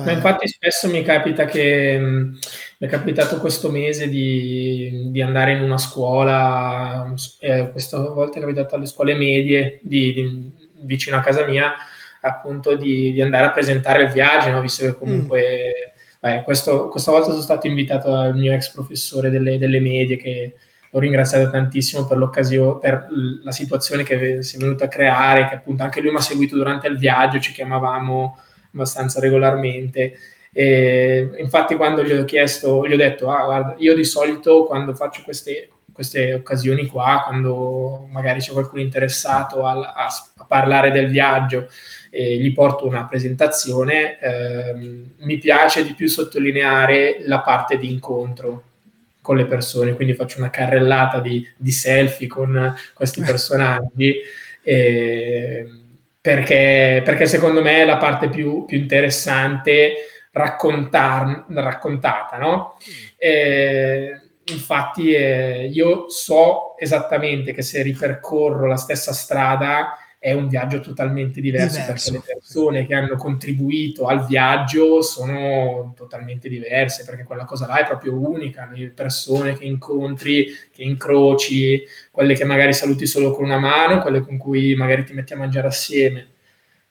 A: È-
B: infatti spesso mi capita che mh, mi è capitato questo mese di, di andare in una scuola, eh, questa volta è capitato alle scuole medie di, di- vicino a casa mia, appunto di, di andare a presentare il viaggio, no? visto che comunque beh, questo- questa volta sono stato invitato dal mio ex professore delle, delle medie che l'ho ringraziato tantissimo per l'occasione, per la situazione che si è venuta a creare, che appunto anche lui mi ha seguito durante il viaggio, ci chiamavamo abbastanza regolarmente. E infatti, quando gli ho chiesto, gli ho detto: Ah, guarda, io di solito quando faccio queste, queste occasioni qua, quando magari c'è qualcuno interessato al- a, a parlare del viaggio e gli porto una presentazione, ehm, mi piace di più sottolineare la parte di incontro con le persone, quindi faccio una carrellata di, di selfie con questi personaggi. eh, perché, perché secondo me è la parte più, più interessante raccontar, raccontata, no? Eh, infatti eh, io so esattamente che se ripercorro la stessa strada è un viaggio totalmente diverso,
A: Diverso.
B: perché le persone che hanno contribuito al viaggio sono totalmente diverse, perché quella cosa là è proprio unica, le persone che incontri, che incroci, quelle che magari saluti solo con una mano, quelle con cui magari ti metti a mangiare assieme,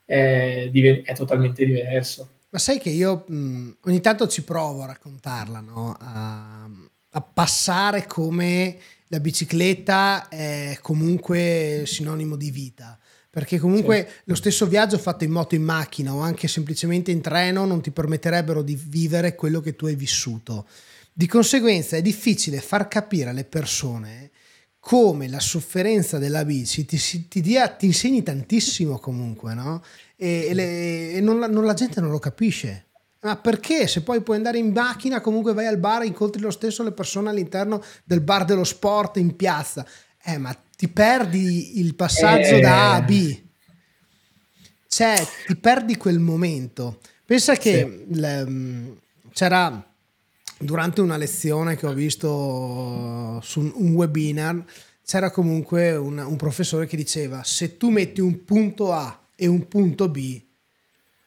B: è, è totalmente diverso.
A: Ma sai che io mh, ogni tanto ci provo a raccontarla, no? a, a passare come la bicicletta è comunque sinonimo di vita. Perché comunque lo stesso viaggio fatto in moto in macchina o anche semplicemente in treno non ti permetterebbero di vivere quello che tu hai vissuto. Di conseguenza è difficile far capire alle persone come la sofferenza della bici ti, ti dia- ti insegni tantissimo comunque, no? E, e le- e non, la, non la gente non lo capisce. Ma perché? Se poi puoi andare in macchina, comunque vai al bar e incontri lo stesso le persone all'interno del bar dello sport in piazza. Eh, ma ti perdi il passaggio
B: Eh.
A: da A a B. Cioè, ti perdi quel momento. Pensa che le- mh, c'era durante una lezione che ho visto su un, un webinar, c'era comunque un, un professore che diceva: se tu metti un punto A e un punto B,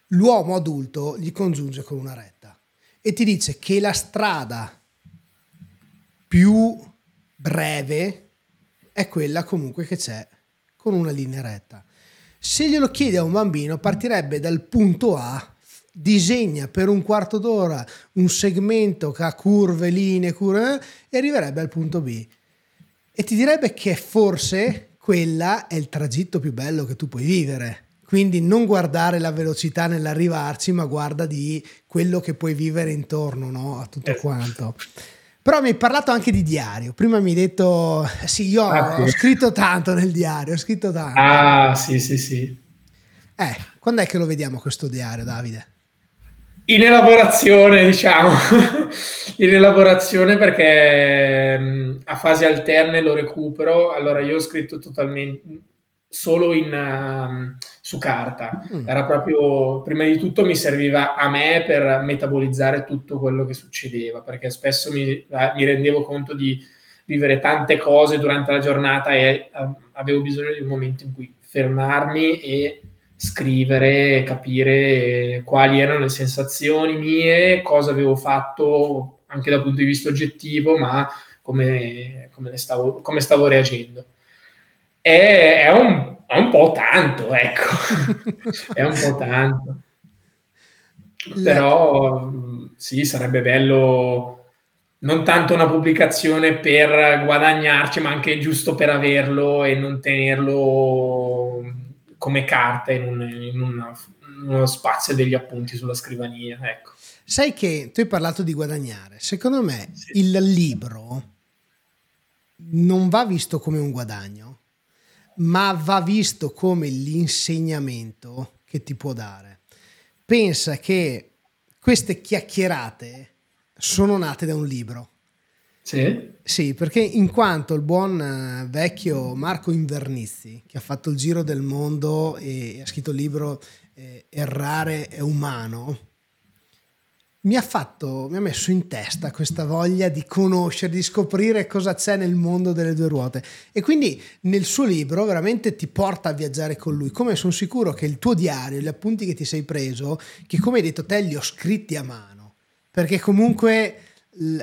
A: l'uomo adulto gli congiunge con una retta e ti dice che la strada più breve è quella comunque che c'è con una linea retta. Se glielo chiedi a un bambino, partirebbe dal punto A, disegna per un quarto d'ora un segmento che ha curve, linee, curve, eh, e arriverebbe al punto B. E ti direbbe che forse quella è il tragitto più bello che tu puoi vivere. Quindi non guardare la velocità nell'arrivarci, ma guarda di quello che puoi vivere intorno no? a tutto
B: Esatto.
A: quanto. Però mi hai parlato anche di diario. Prima mi hai detto, sì, io
B: Ah, sì.
A: ho scritto tanto nel diario, ho scritto tanto.
B: Ah, sì, sì, sì.
A: Eh, quando è che lo vediamo questo diario, Davide?
B: In elaborazione, diciamo, in elaborazione perché mh, a fasi alterne lo recupero. Allora, io ho scritto totalmente solo in, um, su carta.
A: Mm.
B: Era proprio, prima di tutto, mi serviva a me per metabolizzare tutto quello che succedeva, perché spesso mi, eh, mi rendevo conto di vivere tante cose durante la giornata e eh, avevo bisogno di un momento in cui fermarmi e scrivere, capire quali erano le sensazioni mie, cosa avevo fatto anche dal punto di vista oggettivo, ma come, come, stavo, come stavo reagendo. È, è, un, è un po' tanto, ecco, è un po' tanto. Però sì, sarebbe bello non tanto una pubblicazione per guadagnarci, ma anche giusto per averlo e non tenerlo come carta in, un, in una, uno spazio degli appunti sulla scrivania. Ecco.
A: Sai che tu hai parlato di guadagnare. Secondo me sì. il libro non va visto come un guadagno, ma va visto come l'insegnamento che ti può dare. Pensa che queste chiacchierate sono nate da un libro.
B: Sì.
A: Sì, perché in quanto il buon eh, vecchio Marco Invernizzi, che ha fatto il giro del mondo e ha scritto il libro eh, Errare è umano, mi ha fatto, mi ha messo in testa questa voglia di conoscere, di scoprire cosa c'è nel mondo delle due ruote. E quindi nel suo libro veramente ti porta a viaggiare con lui. Come sono sicuro che il tuo diario, gli appunti che ti sei preso, che come hai detto te li ho scritti a mano, perché comunque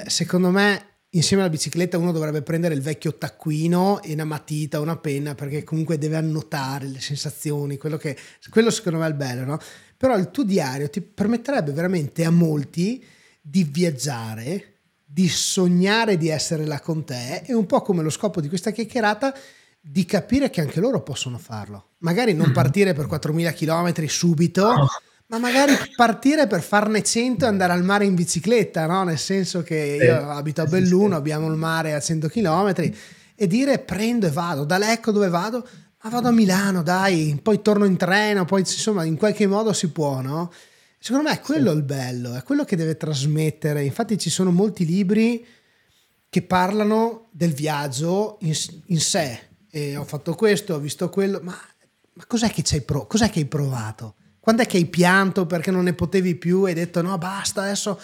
A: secondo me insieme alla bicicletta uno dovrebbe prendere il vecchio taccuino e una matita, una penna, perché comunque deve annotare le sensazioni, quello, che, quello secondo me è il bello, no? Però il tuo diario ti permetterebbe veramente a molti di viaggiare, di sognare di essere là con te e un po' come lo scopo di questa chiacchierata di capire che anche loro possono farlo. Magari non mm. partire per 4.000 km subito, ma magari partire per farne 100 e andare al mare in bicicletta, no? Nel senso che io abito a Belluno, abbiamo il mare a 100 km e dire prendo e vado, da Lecco dove vado? Ma vado a Milano, dai, poi torno in treno, poi insomma in qualche modo si può, no? Secondo me è quello sì. il bello, è quello che deve trasmettere. Infatti ci sono molti libri che parlano del viaggio in, in sé. E ho fatto questo, ho visto quello, ma, ma cos'è, che cos'è che hai provato? Quando è che hai pianto perché non ne potevi più e hai detto no basta adesso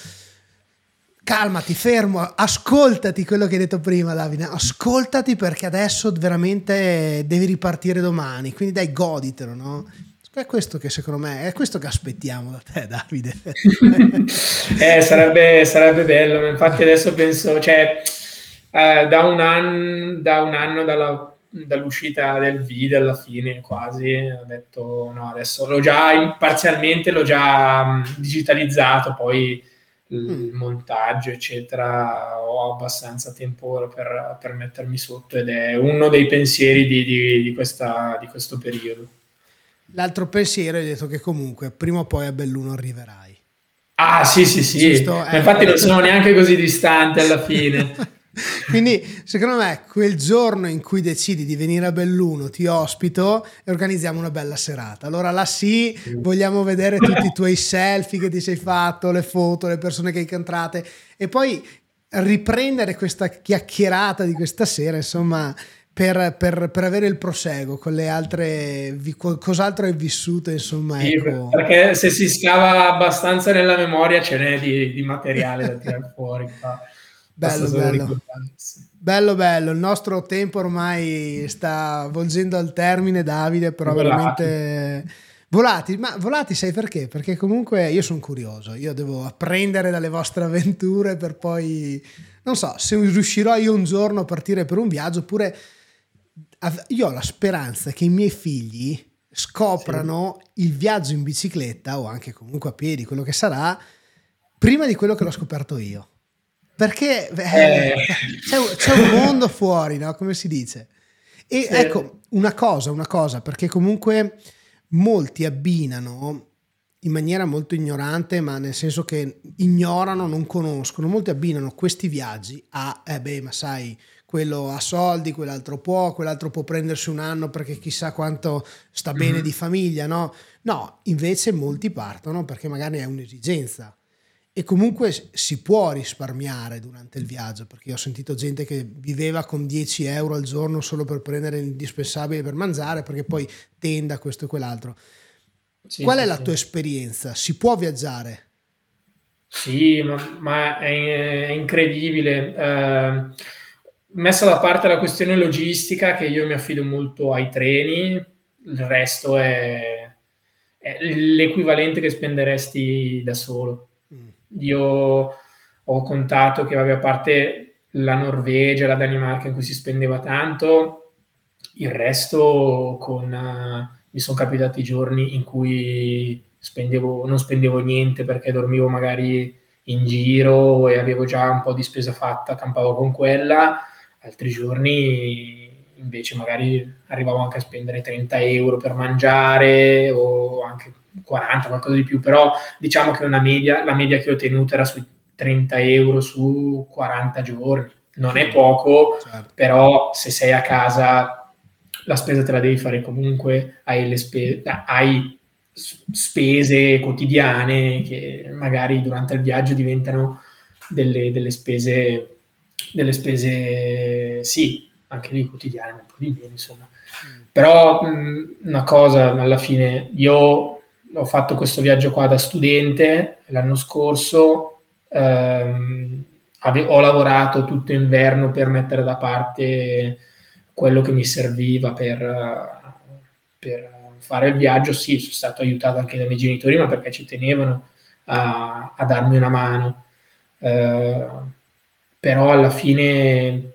A: calmati, fermo, ascoltati quello che hai detto prima Davide, ascoltati perché adesso veramente devi ripartire domani, quindi dai goditelo, no? È questo che secondo me è questo che aspettiamo da te, Davide.
B: eh, sarebbe, sarebbe, bello, infatti adesso penso, cioè, eh, da, un anno, da un anno dalla dall'uscita del video alla fine quasi ho detto no adesso l'ho già parzialmente l'ho già digitalizzato poi il mm. montaggio eccetera ho abbastanza tempo per, per, mettermi sotto ed è uno dei pensieri di, di, di, questa, di questo periodo.
A: L'altro pensiero è detto che comunque prima o poi a Belluno arriverai.
B: Ah sì sì sì. Giusto, eh, infatti non sono neanche così distante alla fine
A: Quindi, secondo me, quel giorno in cui decidi di venire a Belluno, ti ospito e organizziamo una bella serata. Allora, là sì, vogliamo vedere tutti i tuoi selfie che ti sei fatto, le foto, le persone che hai incontrate e poi riprendere questa chiacchierata di questa sera, insomma. Per, per, per, avere il proseguo con le altre cos'altro hai vissuto insomma
B: sì, ecco. perché se si scava abbastanza nella memoria ce n'è di, di materiale da tirare fuori
A: Bello, bello. bello, bello. Il nostro tempo ormai sta volgendo al termine, Davide, però volati. veramente... Volati, ma volati sai perché? Perché comunque io sono curioso, io devo apprendere dalle vostre avventure per poi, non so, se riuscirò io un giorno a partire per un viaggio, oppure io ho la speranza che i miei figli scoprano sì. il viaggio in bicicletta o anche comunque a piedi, quello che sarà, prima di quello che l'ho scoperto io. Perché eh, eh. C'è, c'è, un mondo fuori, no? Come si dice? E sì. ecco, una cosa, una cosa, perché comunque molti abbinano in maniera molto ignorante, ma nel senso che ignorano, non conoscono, molti abbinano questi viaggi a, eh beh, ma sai, quello ha soldi, quell'altro può, quell'altro può prendersi un anno perché chissà quanto sta bene mm-hmm. di famiglia, no? No, invece molti partono perché magari è un'esigenza e comunque si può risparmiare durante il viaggio perché ho sentito gente che viveva con 10 euro al giorno solo per prendere l'indispensabile per mangiare perché poi tenda questo e quell'altro sì, qual sì, è la sì. tua esperienza? si può viaggiare?
B: sì ma, ma è, è, incredibile eh, messa da parte la questione logistica che io mi affido molto ai treni il resto è, è l'equivalente che spenderesti da solo io ho contato che, vabbè, a parte la Norvegia, la Danimarca in cui si spendeva tanto, il resto con, uh, mi sono capitati giorni in cui spendevo, non spendevo niente perché dormivo magari in giro e avevo già un po' di spesa fatta, campavo con quella, altri giorni invece magari arrivavo anche a spendere 30 euro per mangiare o anche 40, qualcosa di più, però diciamo che una media, la media che ho tenuto era sui 30 euro su 40 giorni. Non è poco,
A: Certo.
B: però se sei a casa la spesa te la devi fare comunque, hai, le spe- hai spese quotidiane che magari durante il viaggio diventano delle, delle spese, delle spese, sì, anche lì quotidiane, un po' di meno, insomma. Però mh, una cosa, alla fine, io ho fatto questo viaggio qua da studente l'anno scorso, ehm, ave- ho lavorato tutto inverno per mettere da parte quello che mi serviva per, per fare il viaggio. Sì, sono stato aiutato anche dai miei genitori, ma perché ci tenevano a, a darmi una mano. Eh, però alla fine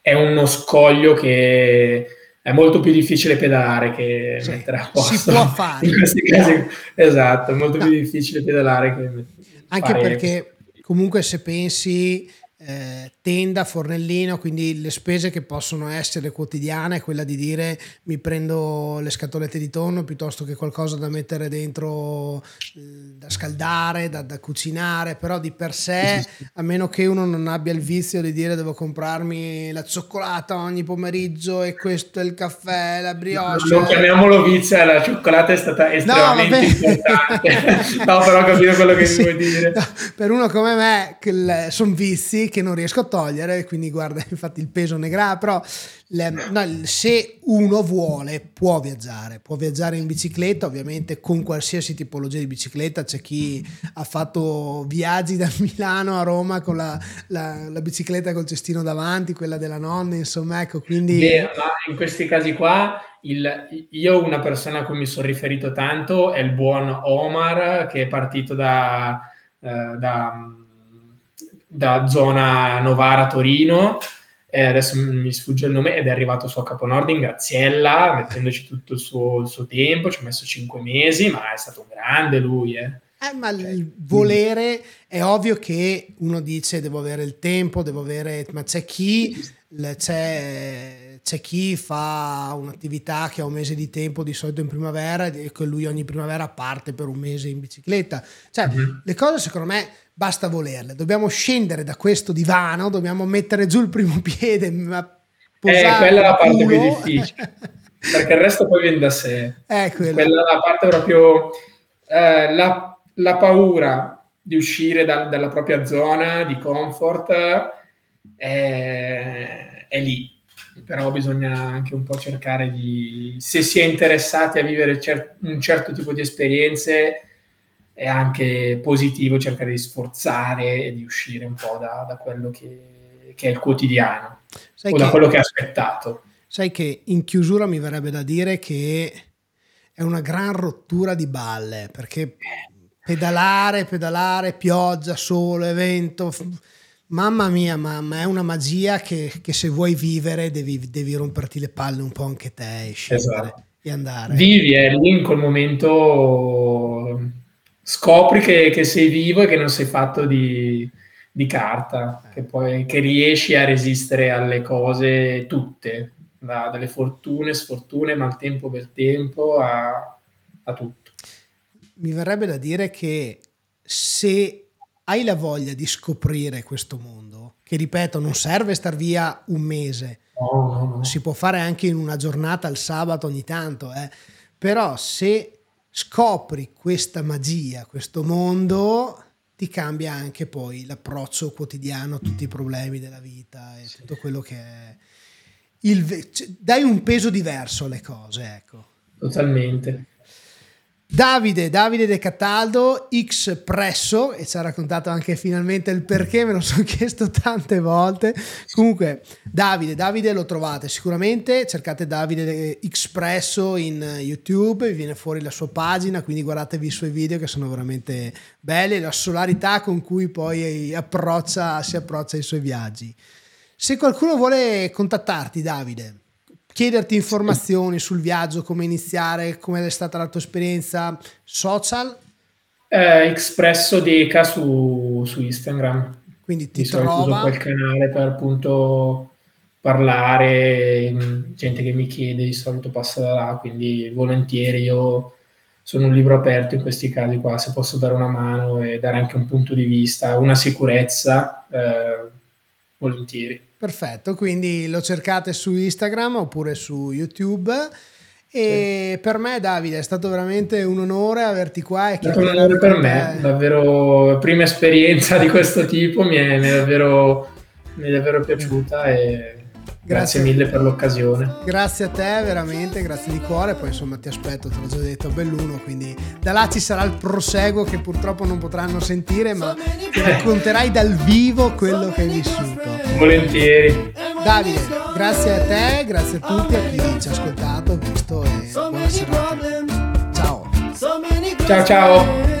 B: è uno scoglio che è molto più difficile pedalare che
A: Sì,
B: mettere a
A: si
B: posto.
A: può fare.
B: In questi casi, esatto, è molto più difficile pedalare che
A: Anche
B: fare-
A: perché comunque se pensi eh, tenda, fornellino, quindi le spese che possono essere quotidiane è quella di dire mi prendo le scatolette di tonno piuttosto che qualcosa da mettere dentro eh, da scaldare, da, da cucinare, però di per sé, a meno che uno non abbia il vizio di dire devo comprarmi la cioccolata ogni pomeriggio e questo è il caffè, la brioche.
B: Non chiamiamolo vizio, la cioccolata è stata estremamente
A: vabbè.
B: importante. no, però ho capito quello che
A: Sì,
B: vuoi dire.
A: no, per uno come me, sono vizi che non riesco a togliere, quindi guarda, infatti il peso ne grava, però le- no, se uno vuole può viaggiare, può viaggiare in bicicletta, ovviamente con qualsiasi tipologia di bicicletta, c'è chi ha fatto viaggi da Milano a Roma con la, la- la bicicletta col cestino davanti, quella della nonna, insomma, ecco, quindi...
B: Beh, in questi casi qua, il- io una persona a cui mi sono riferito tanto è il buon Omar che è partito da, eh, da, da zona Novara-Torino, e adesso mi sfugge il nome, ed è arrivato su a Caponord in Graziella, mettendoci tutto il suo, il suo tempo, ci ha messo cinque mesi, ma è stato un grande lui, eh.
A: Eh, ma il volere è ovvio che uno dice devo avere il tempo, devo avere, ma c'è chi, c'è, c'è chi fa un'attività che ha un mese di tempo di solito in primavera e che lui ogni primavera parte per un mese in bicicletta. Cioè,
B: Mhm.
A: le cose secondo me basta volerle, dobbiamo scendere da questo divano, dobbiamo mettere giù il primo piede, ma
B: Eh, quella è la parte più difficile, perché il resto poi viene da sé.
A: Eh, quello.
B: Quella è la parte proprio eh, la, la paura di uscire dal- dalla propria zona di comfort è, è lì. Però bisogna anche un po' cercare di, se si è interessati a vivere cer- un certo tipo di esperienze, è anche positivo cercare di sforzare e di uscire un po' da, da quello che, che è il quotidiano
A: Sai
B: o da
A: che-
B: quello che è aspettato.
A: Sai che in chiusura mi verrebbe da dire che è una gran rottura di balle perché pedalare, pedalare, pioggia, sole, vento, mamma mia, mamma, è una magia che, che se vuoi vivere devi, devi romperti le palle un po' anche te e scendere
B: Esatto.
A: e andare.
B: Vivi e lì in quel momento scopri che, che sei vivo e che non sei fatto di, di carta, che, poi, che riesci a resistere alle cose tutte, da- dalle fortune, sfortune, maltempo, bel tempo, a, a tutto.
A: mi verrebbe da dire che se hai la voglia di scoprire questo mondo, che ripeto, non serve star via un mese,
B: No, no, no.
A: si può fare anche in una giornata al sabato ogni tanto, eh. però se scopri questa magia, questo mondo, ti cambia anche poi l'approccio quotidiano a tutti i problemi della vita e tutto quello che è. Il cioè, dai un peso diverso alle cose, ecco.
B: Totalmente.
A: Davide, Davide De Cataldo, X Presso, e ci ha raccontato anche finalmente il perché, me lo sono chiesto tante volte. Comunque, Davide, Davide lo trovate sicuramente, cercate Davide X Presso in YouTube, vi viene fuori la sua pagina, quindi guardatevi i suoi video che sono veramente belli, la solarità con cui poi approccia, si approccia ai suoi viaggi. Se qualcuno vuole contattarti, Davide, chiederti informazioni sul viaggio, come iniziare, come è stata la tua esperienza social,
B: Eh, Expresso Deca su, su Instagram.
A: quindi ti
B: Di
A: trova.
B: quel canale per appunto parlare, gente che mi chiede di solito passa da là, quindi volentieri io sono un libro aperto in questi casi qua, se posso dare una mano e dare anche un punto di vista, una sicurezza, eh, volentieri.
A: Perfetto, quindi lo cercate su Instagram oppure su YouTube. E sì. per me, Davide, è stato veramente un onore averti qua.
B: È stato un onore per me, davvero, prima esperienza di questo tipo, mi è, mi è, davvero, mi è davvero piaciuta e Grazie, mille per l'occasione.
A: Grazie a te, veramente, grazie di cuore. Poi insomma ti aspetto, te l'ho già detto, a Belluno. Quindi da là ci sarà il proseguo che purtroppo non potranno sentire, ma ti racconterai dal vivo quello che hai vissuto.
B: Volentieri.
A: Davide, grazie a te, grazie a tutti, a chi ci ha ascoltato, visto e buona serata. Ciao.
B: Ciao ciao.